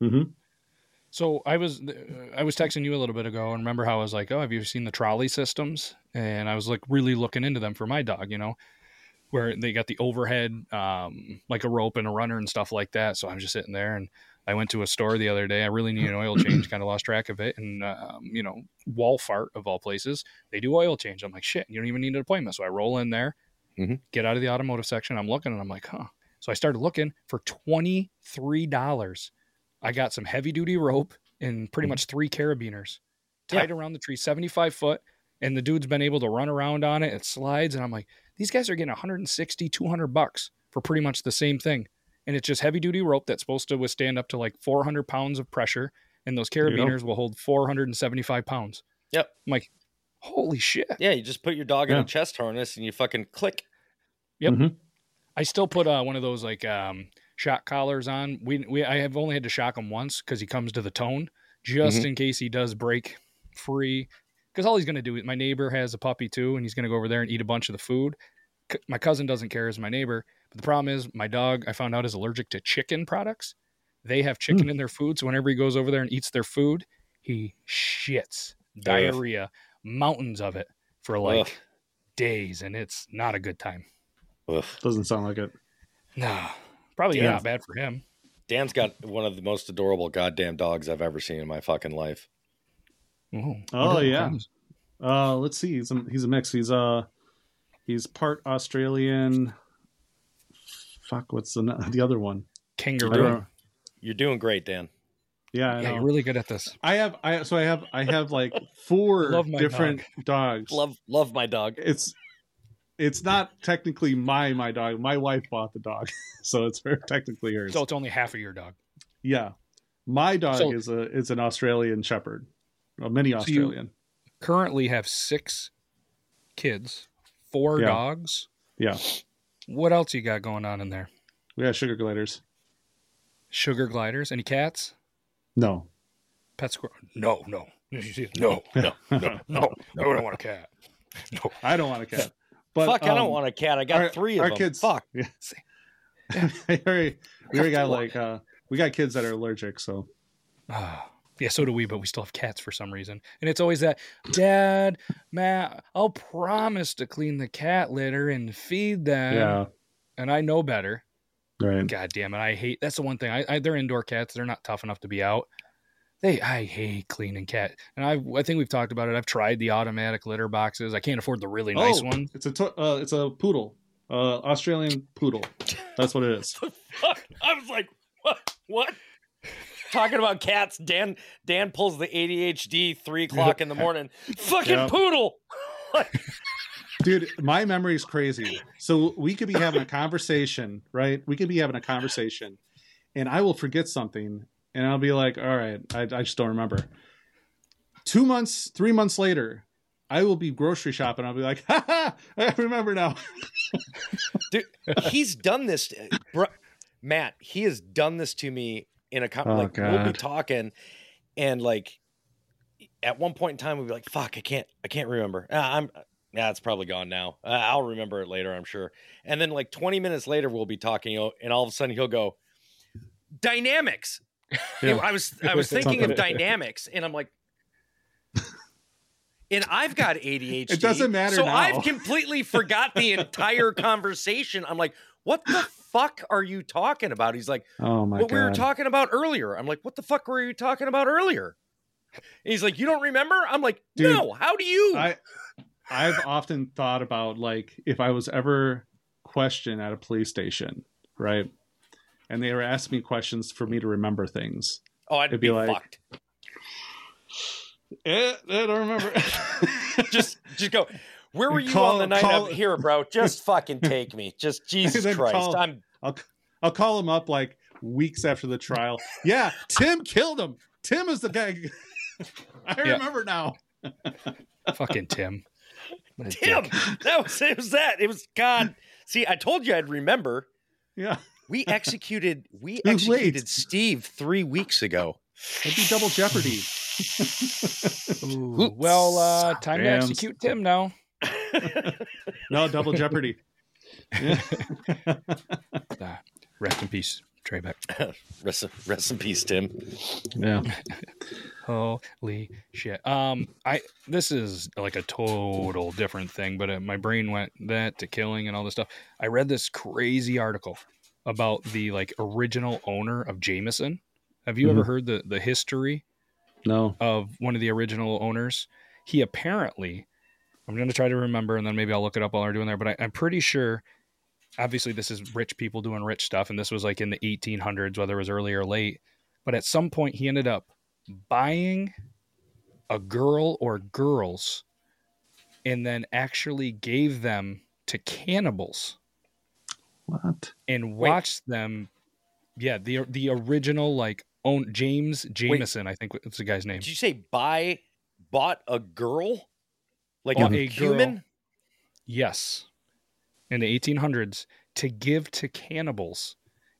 hmm So I was uh, I was texting you a little bit ago and remember how I was like, "Oh, have you seen the trolley systems?" And I was like really looking into them for my dog, you know, where they got the overhead um like a rope and a runner and stuff like that. So I'm just sitting there and I went to a store the other day. I really need an oil change, kind of lost track of it and um, you know, Walfart of all places, they do oil change. I'm like, "Shit, you don't even need an appointment." So I roll in there, Mhm. get out of the automotive section, I'm looking and I'm like, "Huh." So I started looking for $23. I got some heavy duty rope and pretty much three carabiners tied around the tree, 75 foot. And the dude's been able to run around on it. It slides. And I'm like, these guys are getting 160, 200 bucks for pretty much the same thing. And it's just heavy duty rope that's supposed to withstand up to like 400 pounds of pressure. And those you go. carabiners will hold 475 pounds. Yep. I'm like, holy shit. Yeah, you just put your dog in a chest harness and you fucking click. Yep. Mhm. I still put uh, one of those like um, shock collars on. We, we I have only had to shock him once because he comes to the tone, just in case he does break free. Because all he's gonna do is my neighbor has a puppy too, and he's gonna go over there and eat a bunch of the food. C- My cousin doesn't care as my neighbor, but the problem is my dog I found out is allergic to chicken products. They have chicken in their food, so whenever he goes over there and eats their food, he shits diarrhea, mountains of it for like Ugh. days, and it's not a good time. Ugh. Doesn't sound like it. No, probably Yeah. not bad for him. Dan's got one of the most adorable goddamn dogs I've ever seen in my fucking life. Ooh, Oh yeah. Uh, let's see. He's a, he's a mix. He's uh he's part Australian. Fuck, what's the the other one? I kangaroo. You're doing great, Dan. Yeah, I Yeah, know. you're really good at this. I have I so I have I have like four Love my different dogs. Love love my dog. It's it's not technically my my dog. My wife bought the dog, so it's her technically hers. So it's only half of your dog. yeah, my dog So- is a is an Australian Shepherd, a mini you- Australian. Currently have six kids, four Yeah. dogs. Yeah, What else you got going on in there? we have sugar gliders. Sugar gliders? Any cats? No, Pet squirrel? No, no, no, no, no, no, no. I don't want a cat. No. I don't want a cat. But Fuck, I don't um, want a cat. I got our- three of our them. kids. Fuck. Yeah. we already, we already got like uh, we got kids that are allergic, so Ah, Yeah, so do we, but we still have cats for some reason. And it's always that, Dad, Matt, I'll promise to clean the cat litter and feed them. Yeah. And I know better. Right. God damn it. I hate that's the one thing. I, I they're indoor cats. They're not tough enough to be out. They I hate cleaning cat. And I I think we've talked about it. I've tried the automatic litter boxes. I can't afford the really nice Oh, one. It's a to- uh, it's a poodle, uh, Australian poodle. That's what it is. Fuck. I was like, what? What? Talking about cats, Dan Dan pulls the ADHD three o'clock in the morning. Fucking poodle. Dude, my memory is crazy. So we could be having a conversation, right? We could be having a conversation, and I will forget something, and I'll be like, "All right, I, I just don't remember." Two months, three months later, I will be grocery shopping. I'll be like, "Ha ha! I remember now." Dude, he's done this, bro, Matt. He has done this to me in a co- Oh, like we'll be talking, and like at one point in time we'll be like, "Fuck, I can't, I can't remember." Uh, I'm, yeah, it's probably gone now. Uh, I'll remember it later, I'm sure. And then like 20 minutes later we'll be talking, you know, and all of a sudden he'll go, "Dynamics." Yeah. I was, I was thinking of dynamics, and I'm like. And I've got ADHD. It doesn't matter So now. I've completely forgot the entire conversation. I'm like, what the fuck are you talking about? He's like, Oh my what we were talking about earlier. I'm like, what the fuck were you talking about earlier? And he's like, you don't remember? I'm like, Dude, no. How do you? I I've often thought about like if I was ever questioned at a police station, right? And they were asking me questions for me to remember things. oh, I'd it'd be, be like- fucked. Eh, I don't remember. Just, just go. Where were you Call- on the night call- of here, bro? Just fucking take me. Just Jesus Christ. call- I'm I'll I'll call him up like weeks after the trial. Yeah, Tim killed him. Tim is the guy. I Yeah. remember now. Fucking Tim. Tim. dick. That was it. Was that? It was God. See, I told you I'd remember. Yeah, We executed. We It was late. executed Steve three weeks ago. it'd be double jeopardy. Ooh, well, uh, time to execute Tim now. No, double jeopardy. Yeah. Rest in peace, Trebek. Rest, rest in peace, Tim. yeah. Holy shit. Um, I this is like a total different thing, but uh, my brain went that to killing and all this stuff. I read this crazy article about the like original owner of Jameson. Have you ever heard the the history No. of one of the original owners? He apparently, I'm going to try to remember, and then maybe I'll look it up while we're doing there. But I, I'm pretty sure. Obviously, this is rich people doing rich stuff, and this was like in the 1800s, whether it was early or late. But at some point, he ended up buying a girl or girls, and then actually gave them to cannibals What? and watched them. Yeah, the the original like own James Jameson, I think was the guy's name. Did you say buy bought a girl? Like a, girl. human? Yes. In the 1800s to give to cannibals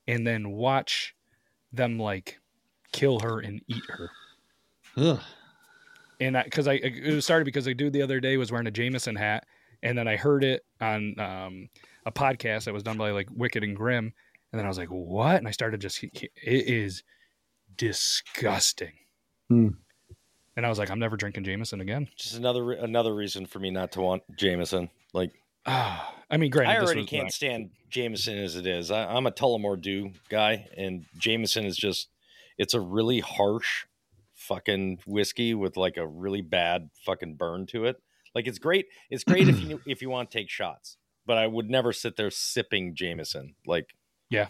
and then watch them like kill her and eat her. Ugh. And I, cause I, it was started because a dude the other day was wearing a Jameson hat and then I heard it on um, a podcast that was done by like Wicked and Grim. And then I was like, what? And I started just, it is disgusting. Hmm. And I was like, I'm never drinking Jameson again. Just another another reason for me not to want Jameson. Like I mean, granted, I already can't not- stand Jameson as it is. I, I'm a Tullamore Dew guy, and Jameson is just it's a really harsh fucking whiskey with like a really bad fucking burn to it. Like it's great. It's great if you if you want to take shots, but I would never sit there sipping Jameson. Like Yeah.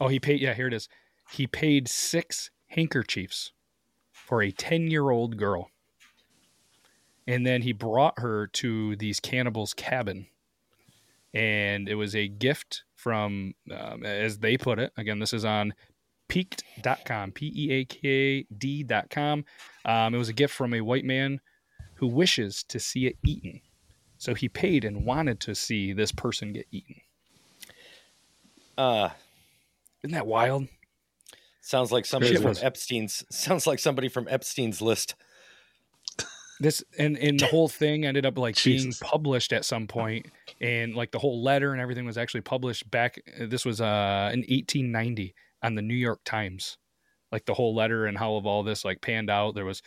Oh, he paid. Yeah, here it is. He paid six handkerchiefs for a 10 year old girl. And then he brought her to these cannibals' cabin. And it was a gift from, um, as they put it, again, this is on peakd.com, P E A K D.com. Um, it was a gift from a white man who wishes to see it eaten. So he paid and wanted to see this person get eaten. uh Isn't that wild? Sounds like somebody Shit from Epstein's sounds like somebody from Epstein's list. this and and the whole thing ended up like being published at some point and like the whole letter and everything was actually published back this was uh in 1890 on the new york times like the whole letter and how of all this like panned out. There was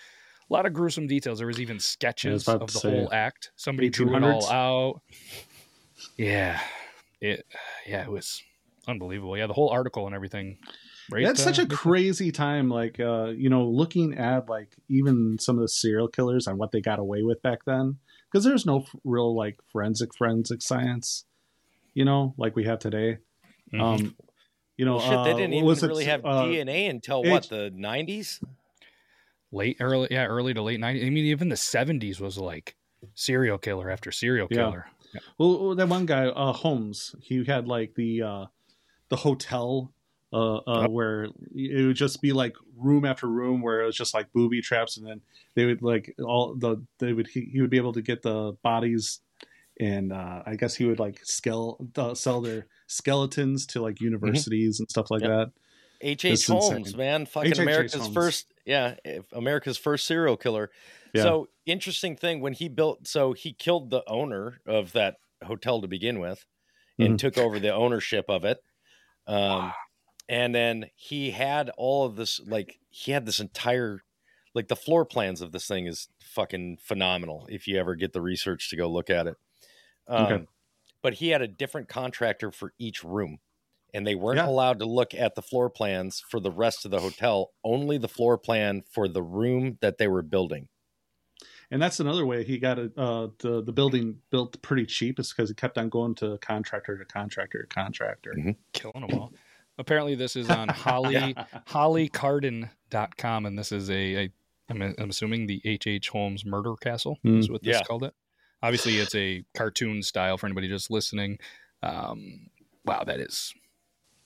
a lot of gruesome details. There was even sketches about of the say, whole act. Somebody drew it all out. Yeah, it yeah it was unbelievable. Yeah, the whole article and everything. Right? That's such uh, a crazy time. Like, uh, you know, looking at like even some of the serial killers and what they got away with back then, because there's no f- real like forensic forensic science, you know, like we have today. Mhm. Um, you know, Well, shit, they uh, didn't what even was it, really have uh, DNA until H- what the nineties. late early yeah early to late 90s. I mean even the 70s was like serial killer after serial Yeah. killer. Well, well, that one guy, uh, Holmes, he had like the uh, the hotel uh, uh, where it would just be like room after room where it was just like booby traps, and then they would like all the they would he, he would be able to get the bodies, and uh, I guess he would like skele- uh, sell their skeletons to like universities and stuff like Yep. that. H. It's H. Holmes, insane. man, fucking H.H. America's Holmes. first, yeah, America's first serial killer. Yeah. So interesting thing when he built, so he killed the owner of that hotel to begin with, and Mhm. took over the ownership of it. Um, and then he had all of this, like he had this entire, like the floor plans of this thing is fucking phenomenal. If you ever get the research to go look at it, um, Okay. but he had a different contractor for each room and they weren't Yeah. allowed to look at the floor plans for the rest of the hotel only the floor plan for the room that they were building And that's another way he got it, uh, the the building built pretty cheap is because he kept on going to contractor to contractor to contractor. killing them all. Apparently, this is on Holly hollycarden.com, and this is a, a I'm, I'm assuming the H. H. Holmes Murder Castle is Mm, what this yeah. called it. Obviously, it's a cartoon style for anybody just listening. Um, wow, that is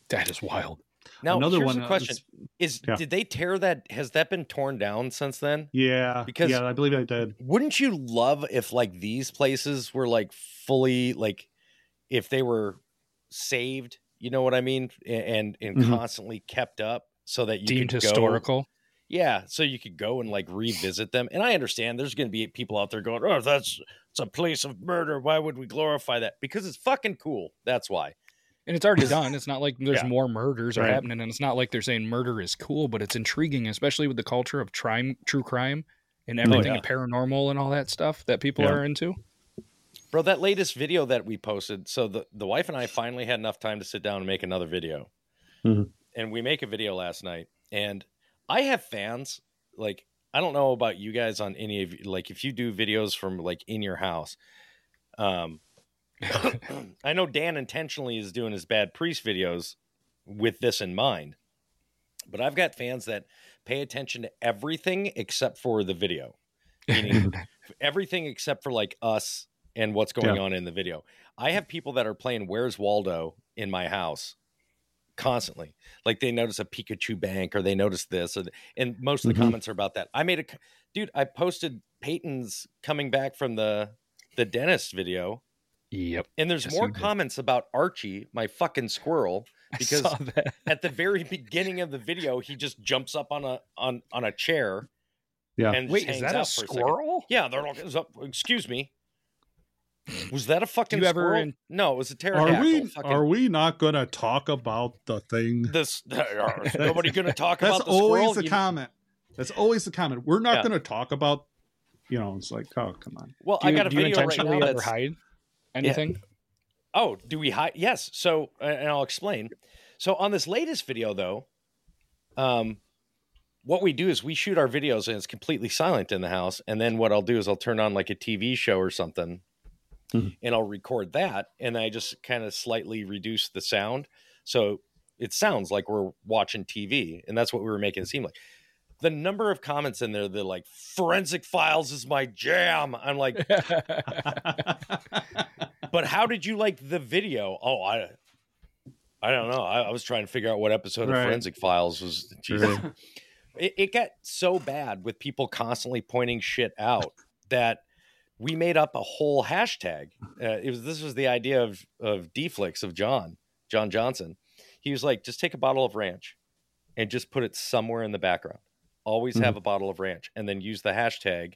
that is wild. now Another here's one, a uh, question is- is yeah. did they tear that has that been torn down since then Yeah, Because- yeah, I believe I did. wouldn't you love if like these places were like fully like if they were saved you know what i mean A- and and Mhm. constantly kept up so that you Deemed could go- historical. Yeah, so you could go and like revisit them. And I understand there's going to be people out there going, "Oh, that's it's a place of murder. Why would we glorify that?" Because it's fucking cool. That's why. And it's already done. It's not like there's Yeah. more murders are Right. happening, and it's not like they're saying murder is cool, but it's intriguing, especially with the culture of crime, true crime, and everything yeah. and paranormal and all that stuff that people Yeah. are into. Bro, that latest video that we posted, so the, the wife and I finally had enough time to sit down and make another video. Mhm. And we make a video last night. And I have fans, like, I don't know about you guys on any of you, like, if you do videos from like in your house. Um, I know Dan intentionally is doing his bad priest videos with this in mind. But I've got fans that pay attention to everything except for the video. Meaning everything except for like us and what's going Yeah. on in the video. I have people that are playing Where's Waldo in my house constantly. Like they notice a Pikachu bank or they notice this, or, and most of the Mhm. comments are about that. I made a dude. I posted Peyton's coming back from the the dentist video, Yep. and there's Yes, more you did. comments about Archie, my fucking squirrel, because I saw that. at the very beginning of the video, he just jumps up on a on on a chair. Yeah. And Wait, is that a out for second. squirrel? Yeah, they're like, "Is excuse me. Was that a fucking you ever in- no, it was a Are we Fucking- are we not going to talk about the thing? this? Is nobody going to talk That's about the always squirrel? the You- comment. That's always the comment. We're not Yeah. going to talk about. You know, it's like, oh, come on. well, Do I you, got a do you video right intentionally now ever that's hide anything? Oh, do we hide? Yes. So, uh, and I'll explain. So, on this latest video, though, um, what we do is we shoot our videos and it's completely silent in the house. And then what I'll do is I'll turn on like a TV show or something, Mhm. and I'll record that, and I just kind of slightly reduce the sound, so it sounds like we're watching TV, and that's what we were making it seem like. The number of comments in there, they're like, "Forensic Files is my jam." I'm like, but how did you like the video? Oh, I, I don't know. I, I was trying to figure out what episode Right. of Forensic Files was. It, it got so bad with people constantly pointing shit out that we made up a whole hashtag. Uh, it was this was the idea of of Deflix of John John Johnson. He was like, just take a bottle of ranch and just put it somewhere in the background. Always have a bottle of ranch, and then use the hashtag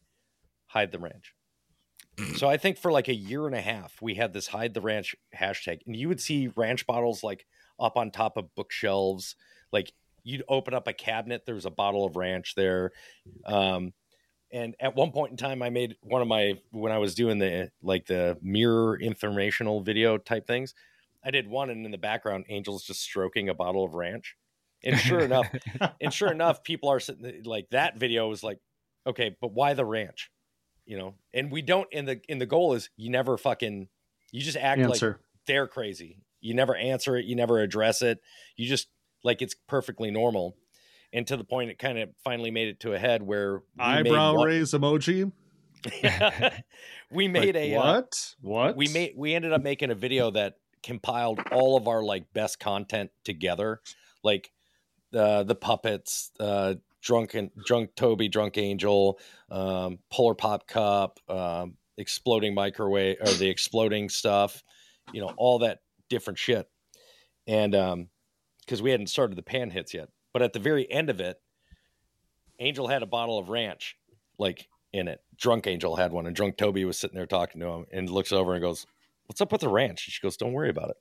hide the ranch. So I think for like a year and a half, we had this hide the ranch hashtag, and you would see ranch bottles like up on top of bookshelves, like you'd open up a cabinet. There was a bottle of ranch there. Um, and at one point in time, I made one of my when I was doing the like the mirror informational video type things. I did one, and in the background, Angel's just stroking a bottle of ranch. And sure enough, and sure enough, people are sitting like that video was like, okay, but why the ranch? You know, and we don't. And the and the goal is you never fucking you just act Answer. like they're crazy. You never answer it. You never address it. You just like it's perfectly normal. And to the point, it kind of finally made it to a head where we made Eyebrow one- raise emoji. we made Like, a uh, what? What? we made we ended up making a video that compiled all of our like best content together like uh, the puppets uh drunken drunk toby drunk angel um polar pop cup um exploding microwave or the exploding stuff you know all that different shit and um because we hadn't started the pan hits yet but at the very end of it angel had a bottle of ranch like in it drunk angel had one and drunk toby was sitting there talking to him and looks over and goes what's up with the ranch? And she goes, don't worry about it.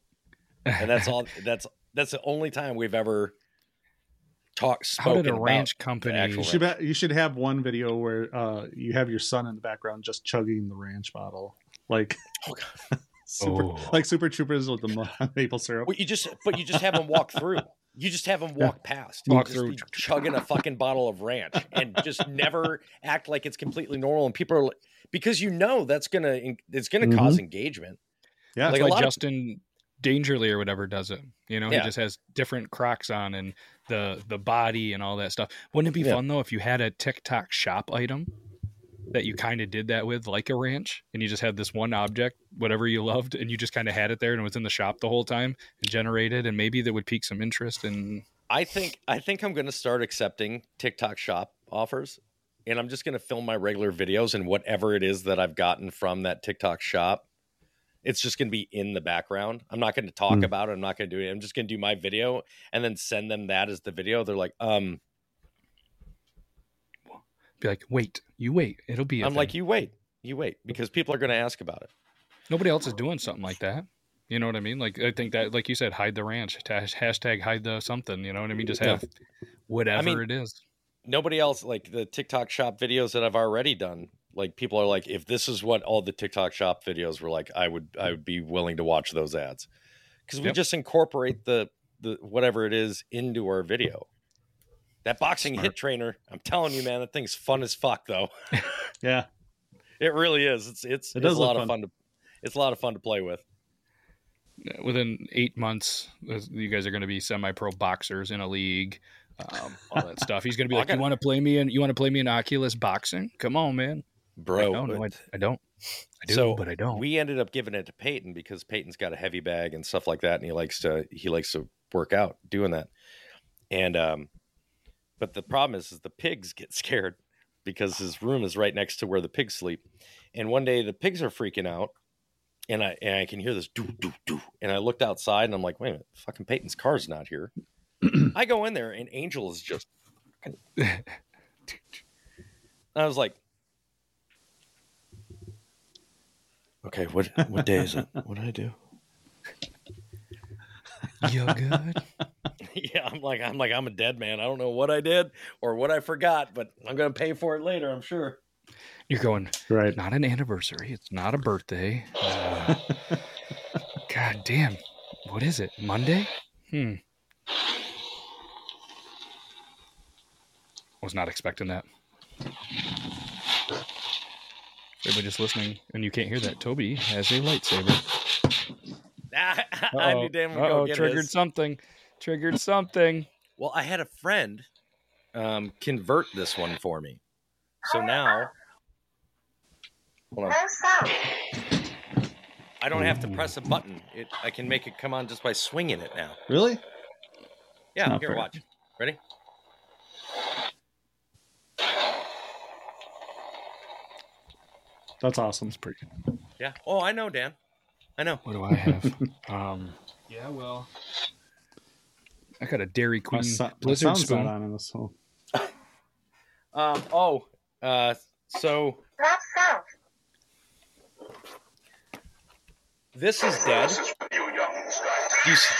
And that's all. That's that's the only time we've ever talked. How did a spoken about ranch company- You should, ranch. ba- you should have one video where uh, you have your son in the background just chugging the ranch bottle, like super, Oh. like Super Troopers with the maple syrup. Well, you just, but you just have him walk through. You just have them walk past. Walk Just through. be chugging a fucking bottle of ranch, and just never act like it's completely normal. And people are like, because you know that's gonna it's gonna Mm-hmm. cause engagement. Yeah, like Like, a lot of Justin Dangerly or whatever does it. You know, Yeah. he just has different Crocs on and the the body and all that stuff. Wouldn't it be Yeah. fun though if you had a TikTok shop item that you kind of did that with, like a ranch, and you just had this one object, whatever you loved, and you just kind of had it there and it was in the shop the whole time and generated, and maybe that would pique some interest and I think I think I'm going to start accepting TikTok shop offers, and I'm just going to film my regular videos and whatever it is that I've gotten from that TikTok shop. It's just going to be in the background. I'm not going to talk Hmm. about it. I'm not going to do it. I'm just going to do my video and then send them that as the video. They're like, um, be like, wait, you wait, it'll be. i I'm like, you wait, you wait, because people are going to ask about it. nobody else is doing something like that. You know what I mean? Like I think that, like you said, hide the ranch, hashtag hide the something. You know what I mean? Just have whatever mean, it is. nobody else like the TikTok shop videos that I've already done. Like people are like, if this is what all the TikTok shop videos were like, I would I would be willing to watch those ads because we Yep. just incorporate the the whatever it is into our video. That boxing hit trainer, I'm telling you, man, that thing's fun as fuck though. yeah, It really is. It's it's, It it's a lot fun. of fun to it's a lot of fun to play with. Within eight months, you guys are going to be semi-pro boxers in a league, um, all that stuff. He's going to be like, gotta- "You want to play me in? You want to play me in Oculus boxing? Come on, man." Bro, no, no, I, I don't. I do, so but I don't. We ended up giving it to Peyton because Peyton's got a heavy bag and stuff like that, and he likes to he likes to work out doing that. And um, but the problem is, is the pigs get scared because his room is right next to where the pigs sleep. And one day the pigs are freaking out, and I and I can hear this doo doo doo, and I looked outside and I'm like, wait a minute, fucking Peyton's car's not here. I go in there and Angel is just. I was like, okay, what what day is it? What did I do? You're good. yeah, I'm like I'm like I'm a dead man. I don't know what I did or what I forgot, but I'm gonna pay for it later. I'm sure. You're going right. Not an anniversary. It's not a birthday. Uh, God damn. What is it? Monday? Hmm. Was not expecting that. Everybody just listening, and you can't hear that. Toby has a lightsaber. I knew Dan would Uh-oh, get triggered his. something. Triggered something. Well, I had a friend um, convert this one for me, so now. Hold on. I don't have to press a button. It, I can make it come on just by swinging it now. Really? Yeah, Not here, fair. watch. Ready? That's awesome. It's pretty good. Yeah. Oh, I know, Dan. I know. What do I have? um, yeah, well, I got a Dairy Queen so- Blizzard spoon. on in this phone. Um. Oh. Uh. So this is dead. Do you, see,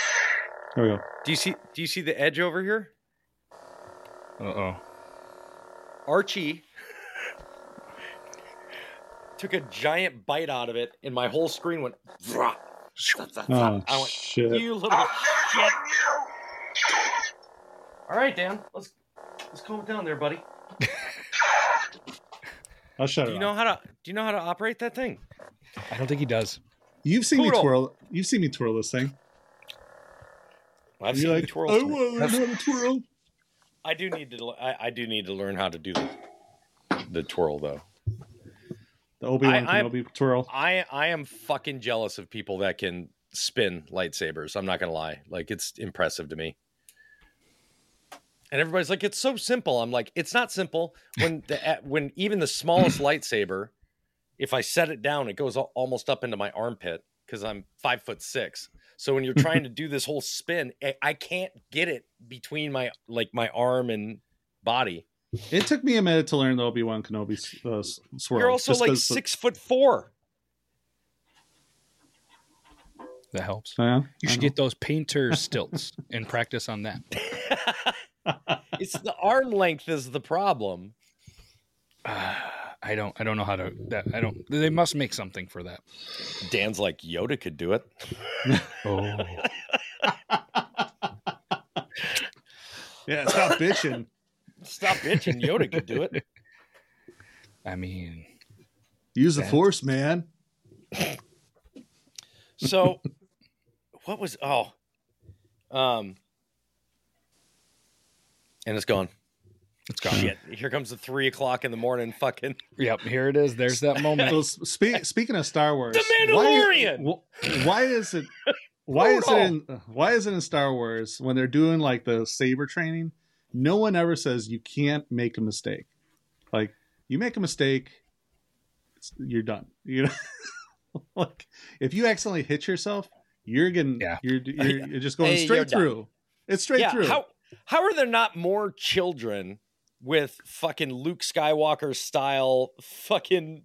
There we go. do you see? Do you see the edge over here? Uh oh. Archie took a giant bite out of it, and my whole screen went. "Vrah." Oh, I went, shit. you little shit. All right, Dan, let's let's calm it down there, buddy. I'll shut Do it you off. know how to do you know how to operate that thing? I don't think he does. You've seen Poodle. me twirl. You've seen me twirl this thing. I've You're seen like, you twirl. I want to learn how to twirl. I do need to. l- I, I do need to learn how to do the the twirl though. The Obi Wan Kenobi twirl. I I am fucking jealous of people that can spin lightsabers. I'm not gonna lie. Like it's impressive to me. And everybody's like, it's so simple. I'm like, it's not simple. When the when even the smallest lightsaber, if I set it down, it goes almost up into my armpit because I'm five foot six. So when you're trying to do this whole spin, I can't get it between my like my arm and body. It took me a minute to learn the Obi Wan Kenobi s- uh, swirl. You're also like like 'cause- six foot four. That helps. Yeah, You I should know. get those painter stilts and practice on that. It's the arm length is the problem. I don't. I don't know how to. That I don't. They must make something for that. Dan's like Yoda could do it. Oh, Yeah, stop bitching. Stop bitching. Yoda could do it. I mean, Use the That- force, man. So, what was oh, um, and it's gone. it's gone. Shit! Here comes the three o'clock in the morning. Fucking Yep, here it is. There's that moment. So spe- speaking of Star Wars, The Mandalorian! Why, why is it? Why is it in? Why is it in Star Wars when they're doing like the saber training? No one ever says you can't make a mistake. Like you make a mistake, you're done. You know, like if you accidentally hit yourself, you're getting. Yeah. You're you're, you're just going Hey, you're straight done. through. It's straight yeah. through. How how are there not more children with fucking Luke Skywalker style fucking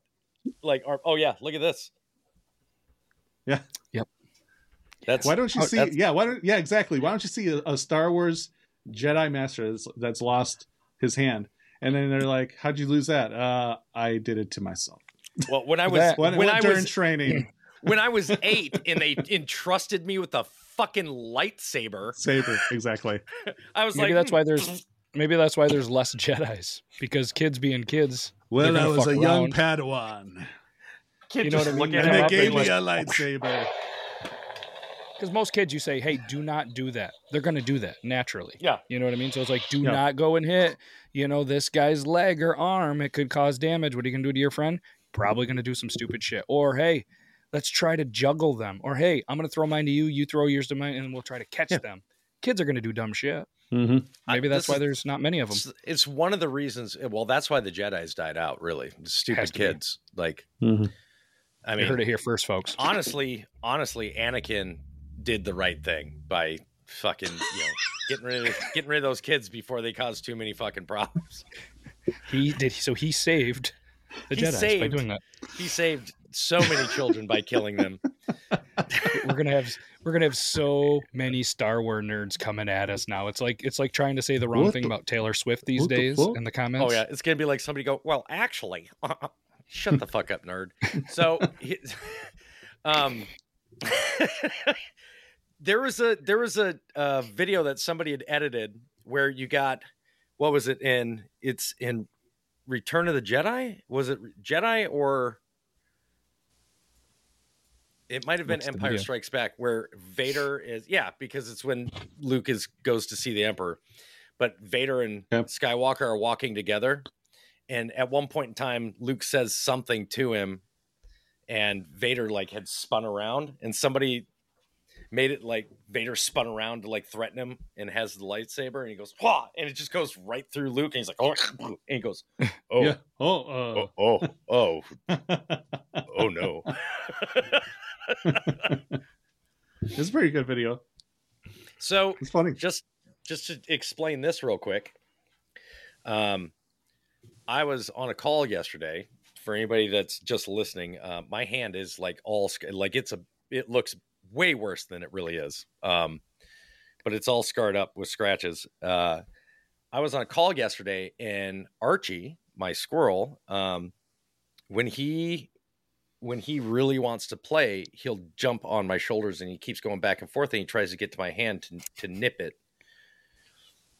like? Arm- oh yeah, look at this. Yeah. Yep. That's Why don't you oh, see? Yeah, why don't? Yeah, exactly. Why don't you see a, a Star Wars Jedi Master that's, that's lost his hand, and then they're like, "How'd you lose that?" Uh, I did it to myself. Well, when I was That- When, when when I during was training, when I was eight and they entrusted me with a fucking lightsaber, saber exactly. I was Maybe like, that's why there's. Maybe that's why there's less Jedi's because kids being kids. Well, I was fuck a young. Padawan, kid you know just what I mean? and they up me gave and me a like- lightsaber. Because most kids, you say, "Hey, do not do that." They're going to do that naturally. Yeah. You know what I mean? So it's like, do Yeah. not go and hit, you know, this guy's leg or arm. It could cause damage. What are you going to do to your friend? Probably going to do some stupid shit. Or hey, let's try to juggle them. Or hey, I'm going to throw mine to you, you throw yours to mine, and we'll try to catch Yeah. them. Kids are going to do dumb shit. Mm-hmm. I- Maybe that's this why is- there's not many of them. It's, it's one of the reasons. Well, that's why the Jedi's died out. Really, stupid Has to be. kids. Like, Mm-hmm. I you mean, heard it here first, folks. honestly, honestly, Anakin did the right thing by fucking you know getting rid of getting rid of those kids before they cause too many fucking problems. He did. So he saved the He Jedi's by doing that. He saved so many children by killing them. we're gonna have we're gonna have so many Star Wars nerds coming at us now. It's like it's like trying to say the wrong What thing the- about Taylor Swift these what the days in the comments. Oh yeah, it's gonna be like somebody go, well, actually, shut the fuck up, nerd. So, he- um, there was a there was a uh, video that somebody had edited where you got what was it in? It's in Return of the Jedi. Was it Jedi or? It might have been What's Empire? Strikes Back, where Vader is. Yeah, because it's when Luke is goes to see the Emperor, but Vader and Yep. Skywalker are walking together, and at one point in time, Luke says something to him, and Vader like had spun around, and somebody made it like Vader spun around to like threaten him, and has the lightsaber, and he goes, "Wah!" and it just goes right through Luke, and he's like, "Oh," and he goes, "Oh, Yeah. Oh. Uh, oh, oh, oh, oh no." it's a pretty good video. so It's funny. just just to explain this real quick um i was on a call yesterday for anybody that's just listening uh, my hand is like all sc- like it's a it looks way worse than it really is um but it's all scarred up with scratches uh I was on a call yesterday, and Archie, my squirrel, um, when he when he really wants to play, he'll jump on my shoulders and he keeps going back and forth and he tries to get to my hand to to nip it.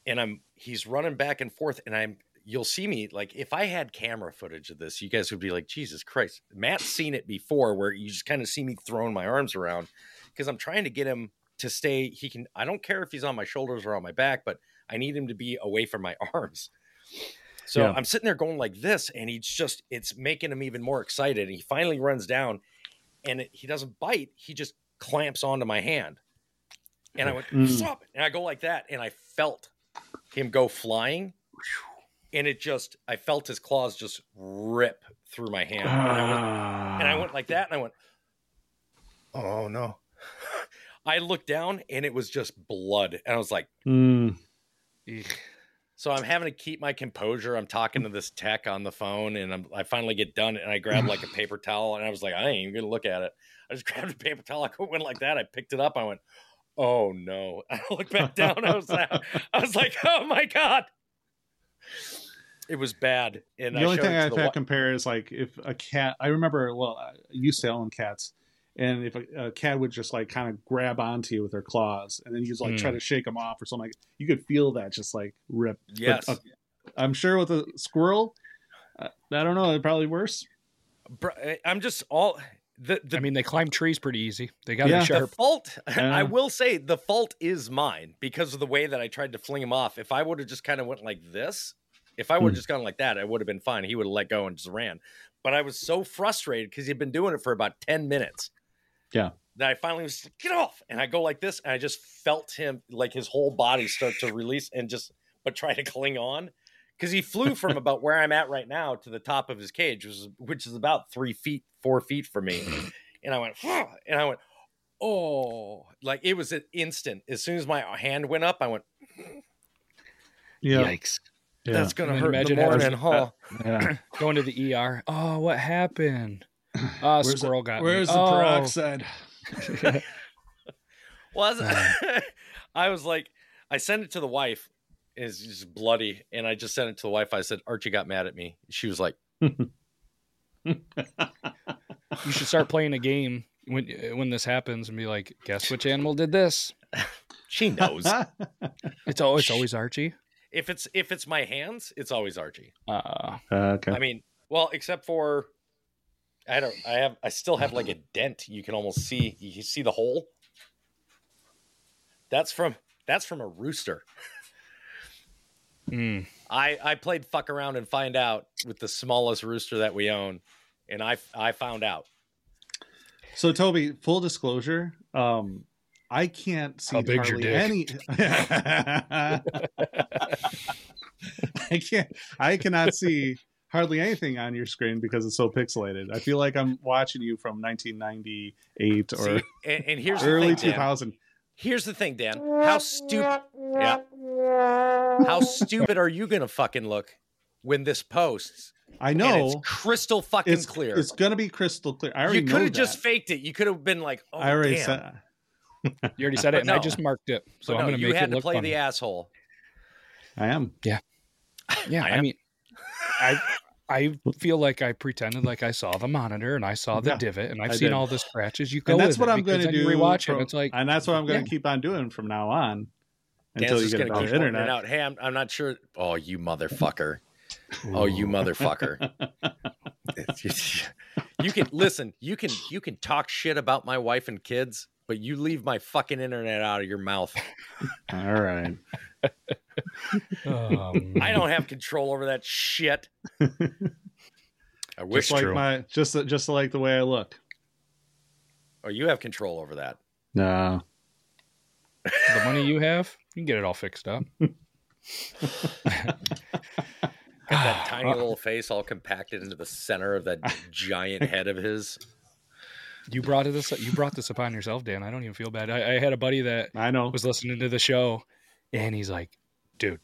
And I'm he's running back and forth, and I'm you'll see me like if I had camera footage of this, you guys would be like, Jesus Christ. Matt's seen it before where you just kind of see me throwing my arms around because I'm trying to get him to stay. He can I don't care if he's on my shoulders or on my back, but I need him to be away from my arms. So Yeah. I'm sitting there going like this, and he's just it's making him even more excited. And he finally runs down and it, he doesn't bite, he just clamps onto my hand. And I went, Mm. stop. And I go like that, and I felt him go flying. And it just, I felt his claws just rip through my hand. And I went, and I went like that, and I went, oh no. I looked down, and it was just blood. And I was like, Mm. so I'm having to keep my composure. I'm talking to this tech on the phone, and I'm, I finally get done, and I grab like a paper towel, and I was like, I ain't even gonna look at it. I just grabbed a paper towel. I went like that. I picked it up. I went, oh no. I looked back down. I was like, I was like, oh my god. It was bad. And the I only thing I've had compare is like if a cat. I remember. Well, I used to own cats, and if a, a cat would just like kind of grab onto you with their claws, and then you just like try Mm. to shake them off or something, like you could feel that just like rip. But, Yes. uh, I'm sure with a squirrel, uh, I don't know. It probably worse. Eh, I'm just all the the I mean, they climb trees pretty easy. They got Yeah. it the fault Yeah. i will say the fault is mine because of the way that i tried to fling him off if i would have just kind of went like this if i would have Hmm. just gone like that i would have been fine he would have let go and just ran but i was so frustrated because he'd been doing it for about 10 minutes Yeah. that i finally was like, get off and i go like this and i just felt him like his whole body start to release and just but try to cling on because he flew from about where i'm at right now to the top of his cage which is, which is about three feet four feet from me and i went and i went oh like it was an instant as soon as my hand went up i went Yeah. Yikes. Yeah. that's gonna I mean, hurt in the imagine having- morning huh yeah. Going to the ER. Oh, what happened? Ah, Where's squirrel the, got Where's me. the oh. peroxide? was i was like i sent it to the wife it's just bloody and i just sent it to the wife i said archie got mad at me she was like You should start playing a game when when this happens and be like, guess which animal did this? she knows It's always it's always Archie. if it's if it's my hands it's always archie Uh, okay. i mean well except for i don't i have i still have like a dent you can almost see you see the hole that's from that's from a rooster mm. I I played fuck around and find out with the smallest rooster that we own, and I I found out. So Toby, full disclosure, um, I can't see How big's your hardly dick? any. I can't. I cannot see hardly anything on your screen because it's so pixelated. I feel like I'm watching you from 1998 or See, and, and here's early the thing, Dan. 2000. Here's the thing, Dan. How stupid? Yeah. How stupid are you gonna fucking look when this posts? I and know it's crystal fucking it's clear. It's gonna be crystal clear. I already you know could have just faked it. You could have been like, "Oh, I already damn." said. You already said it, But and I just marked it. So But I'm going to you make had it You had to look play funny. the asshole. I am. Yeah, I I, mean, I I feel like I pretended like I saw the monitor and I saw the Yeah, divot and I've I seen did. all the scratches. You go, And that's what I'm going to do. you Rewatch it. It's like and that's what I'm going yeah. to keep on doing from now on Dan's until you get it on the internet. out. Hey, I'm, I'm not sure. Oh, you motherfucker. Oh, you motherfucker. you can listen, you can you can talk shit about my wife and kids, but you leave my fucking internet out of your mouth. All right. Oh, I don't have control over that shit. I wish Just like true. my just just like the way I look. Oh, you have control over that. No. the money you have, you can get it all fixed up. Got that tiny little face all compacted into the center of that giant head of his. You brought this. You brought this upon yourself, Dan. I don't even feel bad. I, I had a buddy that I know. was listening to the show, and he's like, "Dude,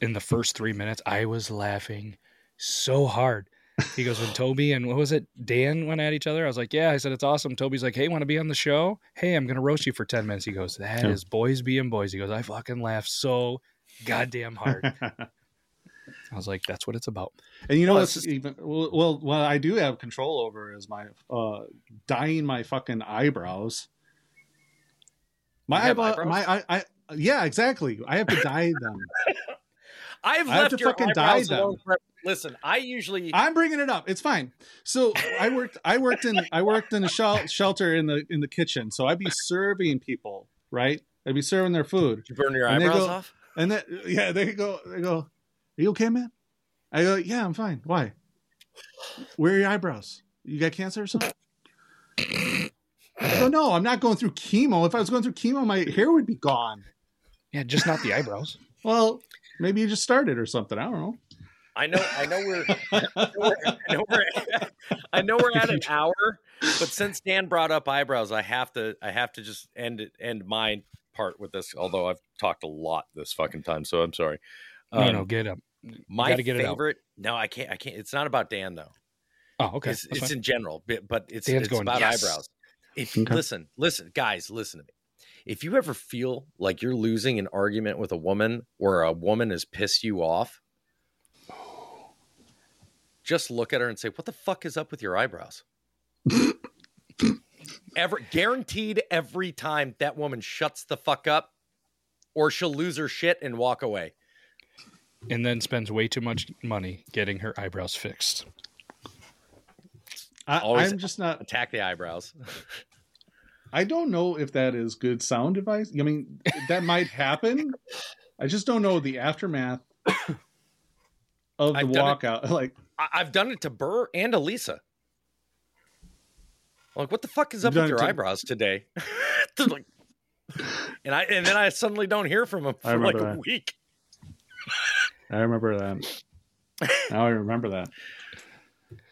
in the first three minutes, I was laughing so hard." He goes, "When Toby and what was it, Dan went at each other?" I was like, "Yeah." I said, "It's awesome." Toby's like, "Hey, want to be on the show? Hey, I'm gonna roast you for ten minutes." He goes, "That is Yeah. boys being boys." He goes, "I fucking laughed so goddamn hard. I was like, that's what it's about. And you know what's even well, well, what I do have control over is my uh dyeing my fucking eyebrows. My eyebrow, eyebrows? my I, I yeah, exactly. I have to dye them. I've I have left to your fucking dye them. Listen, I usually I'm bringing it up. It's fine. So I worked. I worked in. I worked in a shel- shelter in the in the kitchen. So I'd be serving people. Right. I'd be serving their food. you burn your And eyebrows go- off. And then yeah, they go. They go. Are you okay, man? I go. Yeah, I'm fine. Why? Where are your eyebrows? You got cancer or something? I go. No, I'm not going through chemo. If I was going through chemo, my hair would be gone. Yeah, just not the eyebrows. Well, maybe you just started or something. I don't know. I know, I know we're, I know we're, I know we're, I know we're at an hour, but since Dan brought up eyebrows, I have to, I have to just end it, end my part with this. Although I've talked a lot this fucking time, so I'm sorry. No, Um, no, get up. my gotta get it out. favorite. No, I can't. I can't. It's not about Dan though. Oh, okay. It's, it's in general, but, but it's, Dan's it's going, about "Yes." eyebrows. If Okay. listen, listen, guys, listen to me. If you ever feel like you're losing an argument with a woman or a woman has pissed you off, just look at her and say, "What the fuck is up with your eyebrows?" Ever guaranteed every time that woman shuts the fuck up, or she'll lose her shit and walk away. and then spends way too much money getting her eyebrows fixed. I, I'm just not. Attack the eyebrows. I don't know if that is good sound advice. I mean, that might happen. I just don't know the aftermath of the I've done it- walkout. Like, I- I've done it to Burr and Elisa. Like, what the fuck is up with your to- eyebrows today? Like, and I and then I suddenly don't hear from him for like remember a week. I remember that. Now I remember that.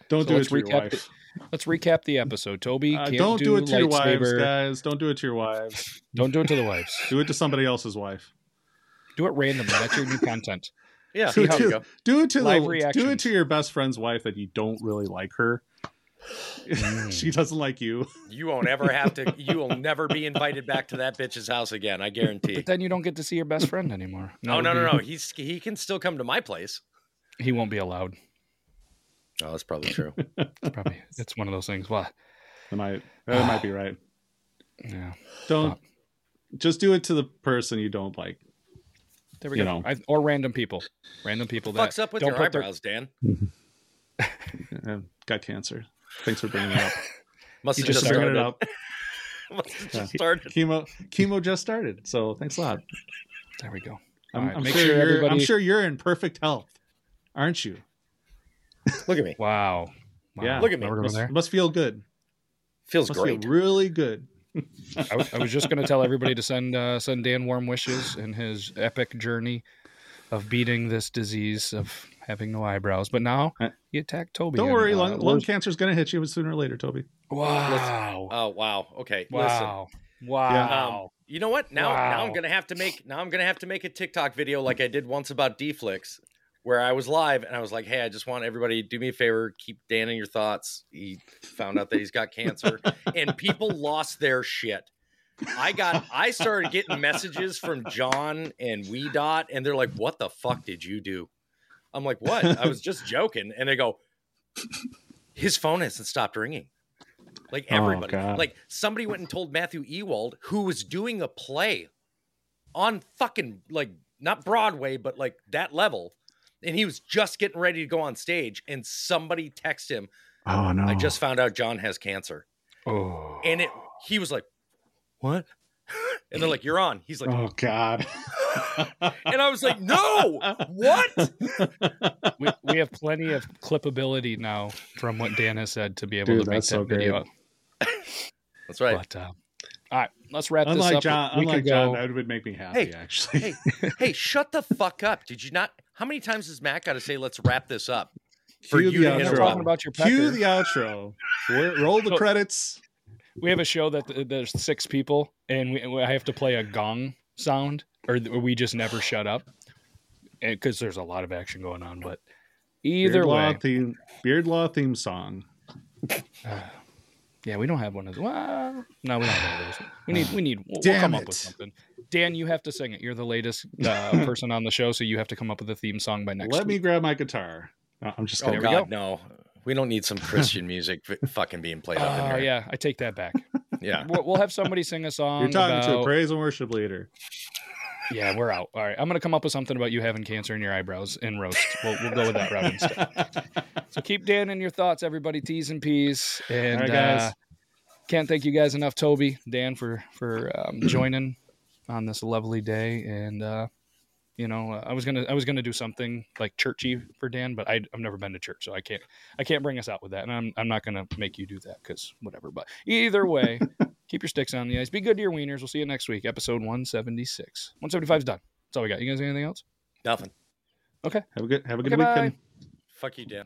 Don't So do it to your recap wife. The- Let's recap the episode. Toby, Uh, can't don't do, it to your wives, guys. Don't do it to your wives. Don't do it to the wives. Do it to somebody else's wife. Do it randomly. That's your new content. Yeah, Do See it how to, go. do it to Live the, do it to your best friend's wife that you don't really like her. Mm. she doesn't like you. You won't ever have to. You will never be invited back to that bitch's house again. I guarantee. But then you don't get to see your best friend anymore. No, That no, no, no. He's he can still come to my place. He won't be allowed. Oh, that's probably true. It's probably it's one of those things. Well, That might that might be right. yeah. Don't just do it to the person you don't like. There we You go. know. I, or random people. Random people that Fucks up with don't your put their- eyebrows, Dan. Got cancer. Thanks for bringing it up. Must have just just bringing started. it up. Must have Yeah. just started. Chemo chemo just started. So thanks a lot. There we go. I'm, All right, I'm make sure, sure everybody. I'm sure you're in perfect health, aren't you? Look at me. Wow. wow. Yeah. Look at me. Now we're going Must, must feel good. Feels Must great. feel really good. I, w- I was just going to tell everybody to send uh, send Dan warm wishes in his epic journey of beating this disease of having no eyebrows. But now he attacked Toby. Don't and, worry, uh, lung, lung Liz- cancer's going to hit you sooner or later, Toby. Wow. Oh wow. Okay. Listen. Wow. Wow. Um, you know what? Now, now I'm gonna have to make now I'm gonna have to make a TikTok video like I did once about Deflix, where I was live and I was like, "Hey, I just want everybody to do me a favor, keep Dan in your thoughts." He found out that he's got cancer, and people lost their shit. I got I started getting messages from John and We Dot, and they're like, "What the fuck did you do?" I'm like, "What? I was just joking," and they go, "His phone hasn't stopped ringing." Like Oh, everybody, God. like somebody went and told Matthew Ewald, who was doing a play on fucking like not Broadway, but like that level, and he was just getting ready to go on stage, and somebody texted him, Oh no! "I just found out John has cancer," Oh. and it he was like, "What?" And they're like, "You're on." He's like, Oh God! and I was like, "No, what?" we, we have plenty of clippability now from what Dan has said to be able Dude, to make that so video. That's right. But uh, all right, let's wrap this Unlike up. John, we unlike John, go. that would make me happy. Hey, actually, hey, hey, shut the fuck up! Did you not? How many times has Matt got to say, "Let's wrap this up"? For Cue you the to outro. We're talking about your pecker. cue the outro. Ro- Roll the So- credits. we have a show that th- there's six people, and we, we- I have to play a gong sound, or th- we just never shut up, eh, because there's a lot of action going on. But either Beard way, Law theme, Beard Law theme song. Yeah, we don't have one of those. Well, no, we don't have one of those. We need, we need. We'll, we'll Damn come up with something. Dan, you have to sing it. You're the latest uh, person on the show, so you have to come up with a theme song by next Let me grab my guitar. No, I'm just Oh kidding. we go. God, no. We don't need some Christian music fucking being played up in Oh here. yeah, I take that back. Yeah. We'll, we'll have somebody sing a song. You're talking to a praise and worship leader. Yeah, we're out. All right, I'm gonna come up with something about you having cancer in your eyebrows and roast. We'll, we'll go with that route instead. So keep Dan in your thoughts, everybody. T's and P's. And right, guys. Uh, can't thank you guys enough, Toby, Dan, for for um, joining on this lovely day. And uh, you know, uh, I was gonna I was gonna do something like churchy for Dan, but I, I've never been to church, so I can't I can't bring us out with that, and I'm I'm not gonna make you do that because whatever. But either way, keep your sticks on the ice. Be good to your wieners. We'll see you next week, episode 176. 175 is done. That's all we got. You guys got anything else? Nothing. Okay. Have a good have a good Okay, bye. weekend. Fuck you, Dan.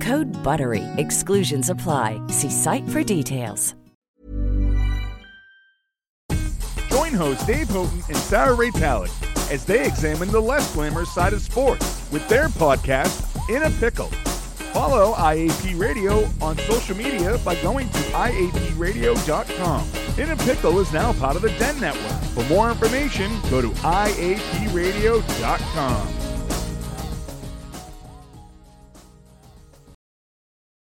Code BUTTERY. Exclusions apply. See site for details. Join hosts Dave Houghton and Sarah Ray Pallet as they examine the less glamorous side of sports with their podcast, In a Pickle. Follow IAP Radio on social media by going to IAPradio.com. In a Pickle is now part of the Den Network. For more information, go to IAPradio.com.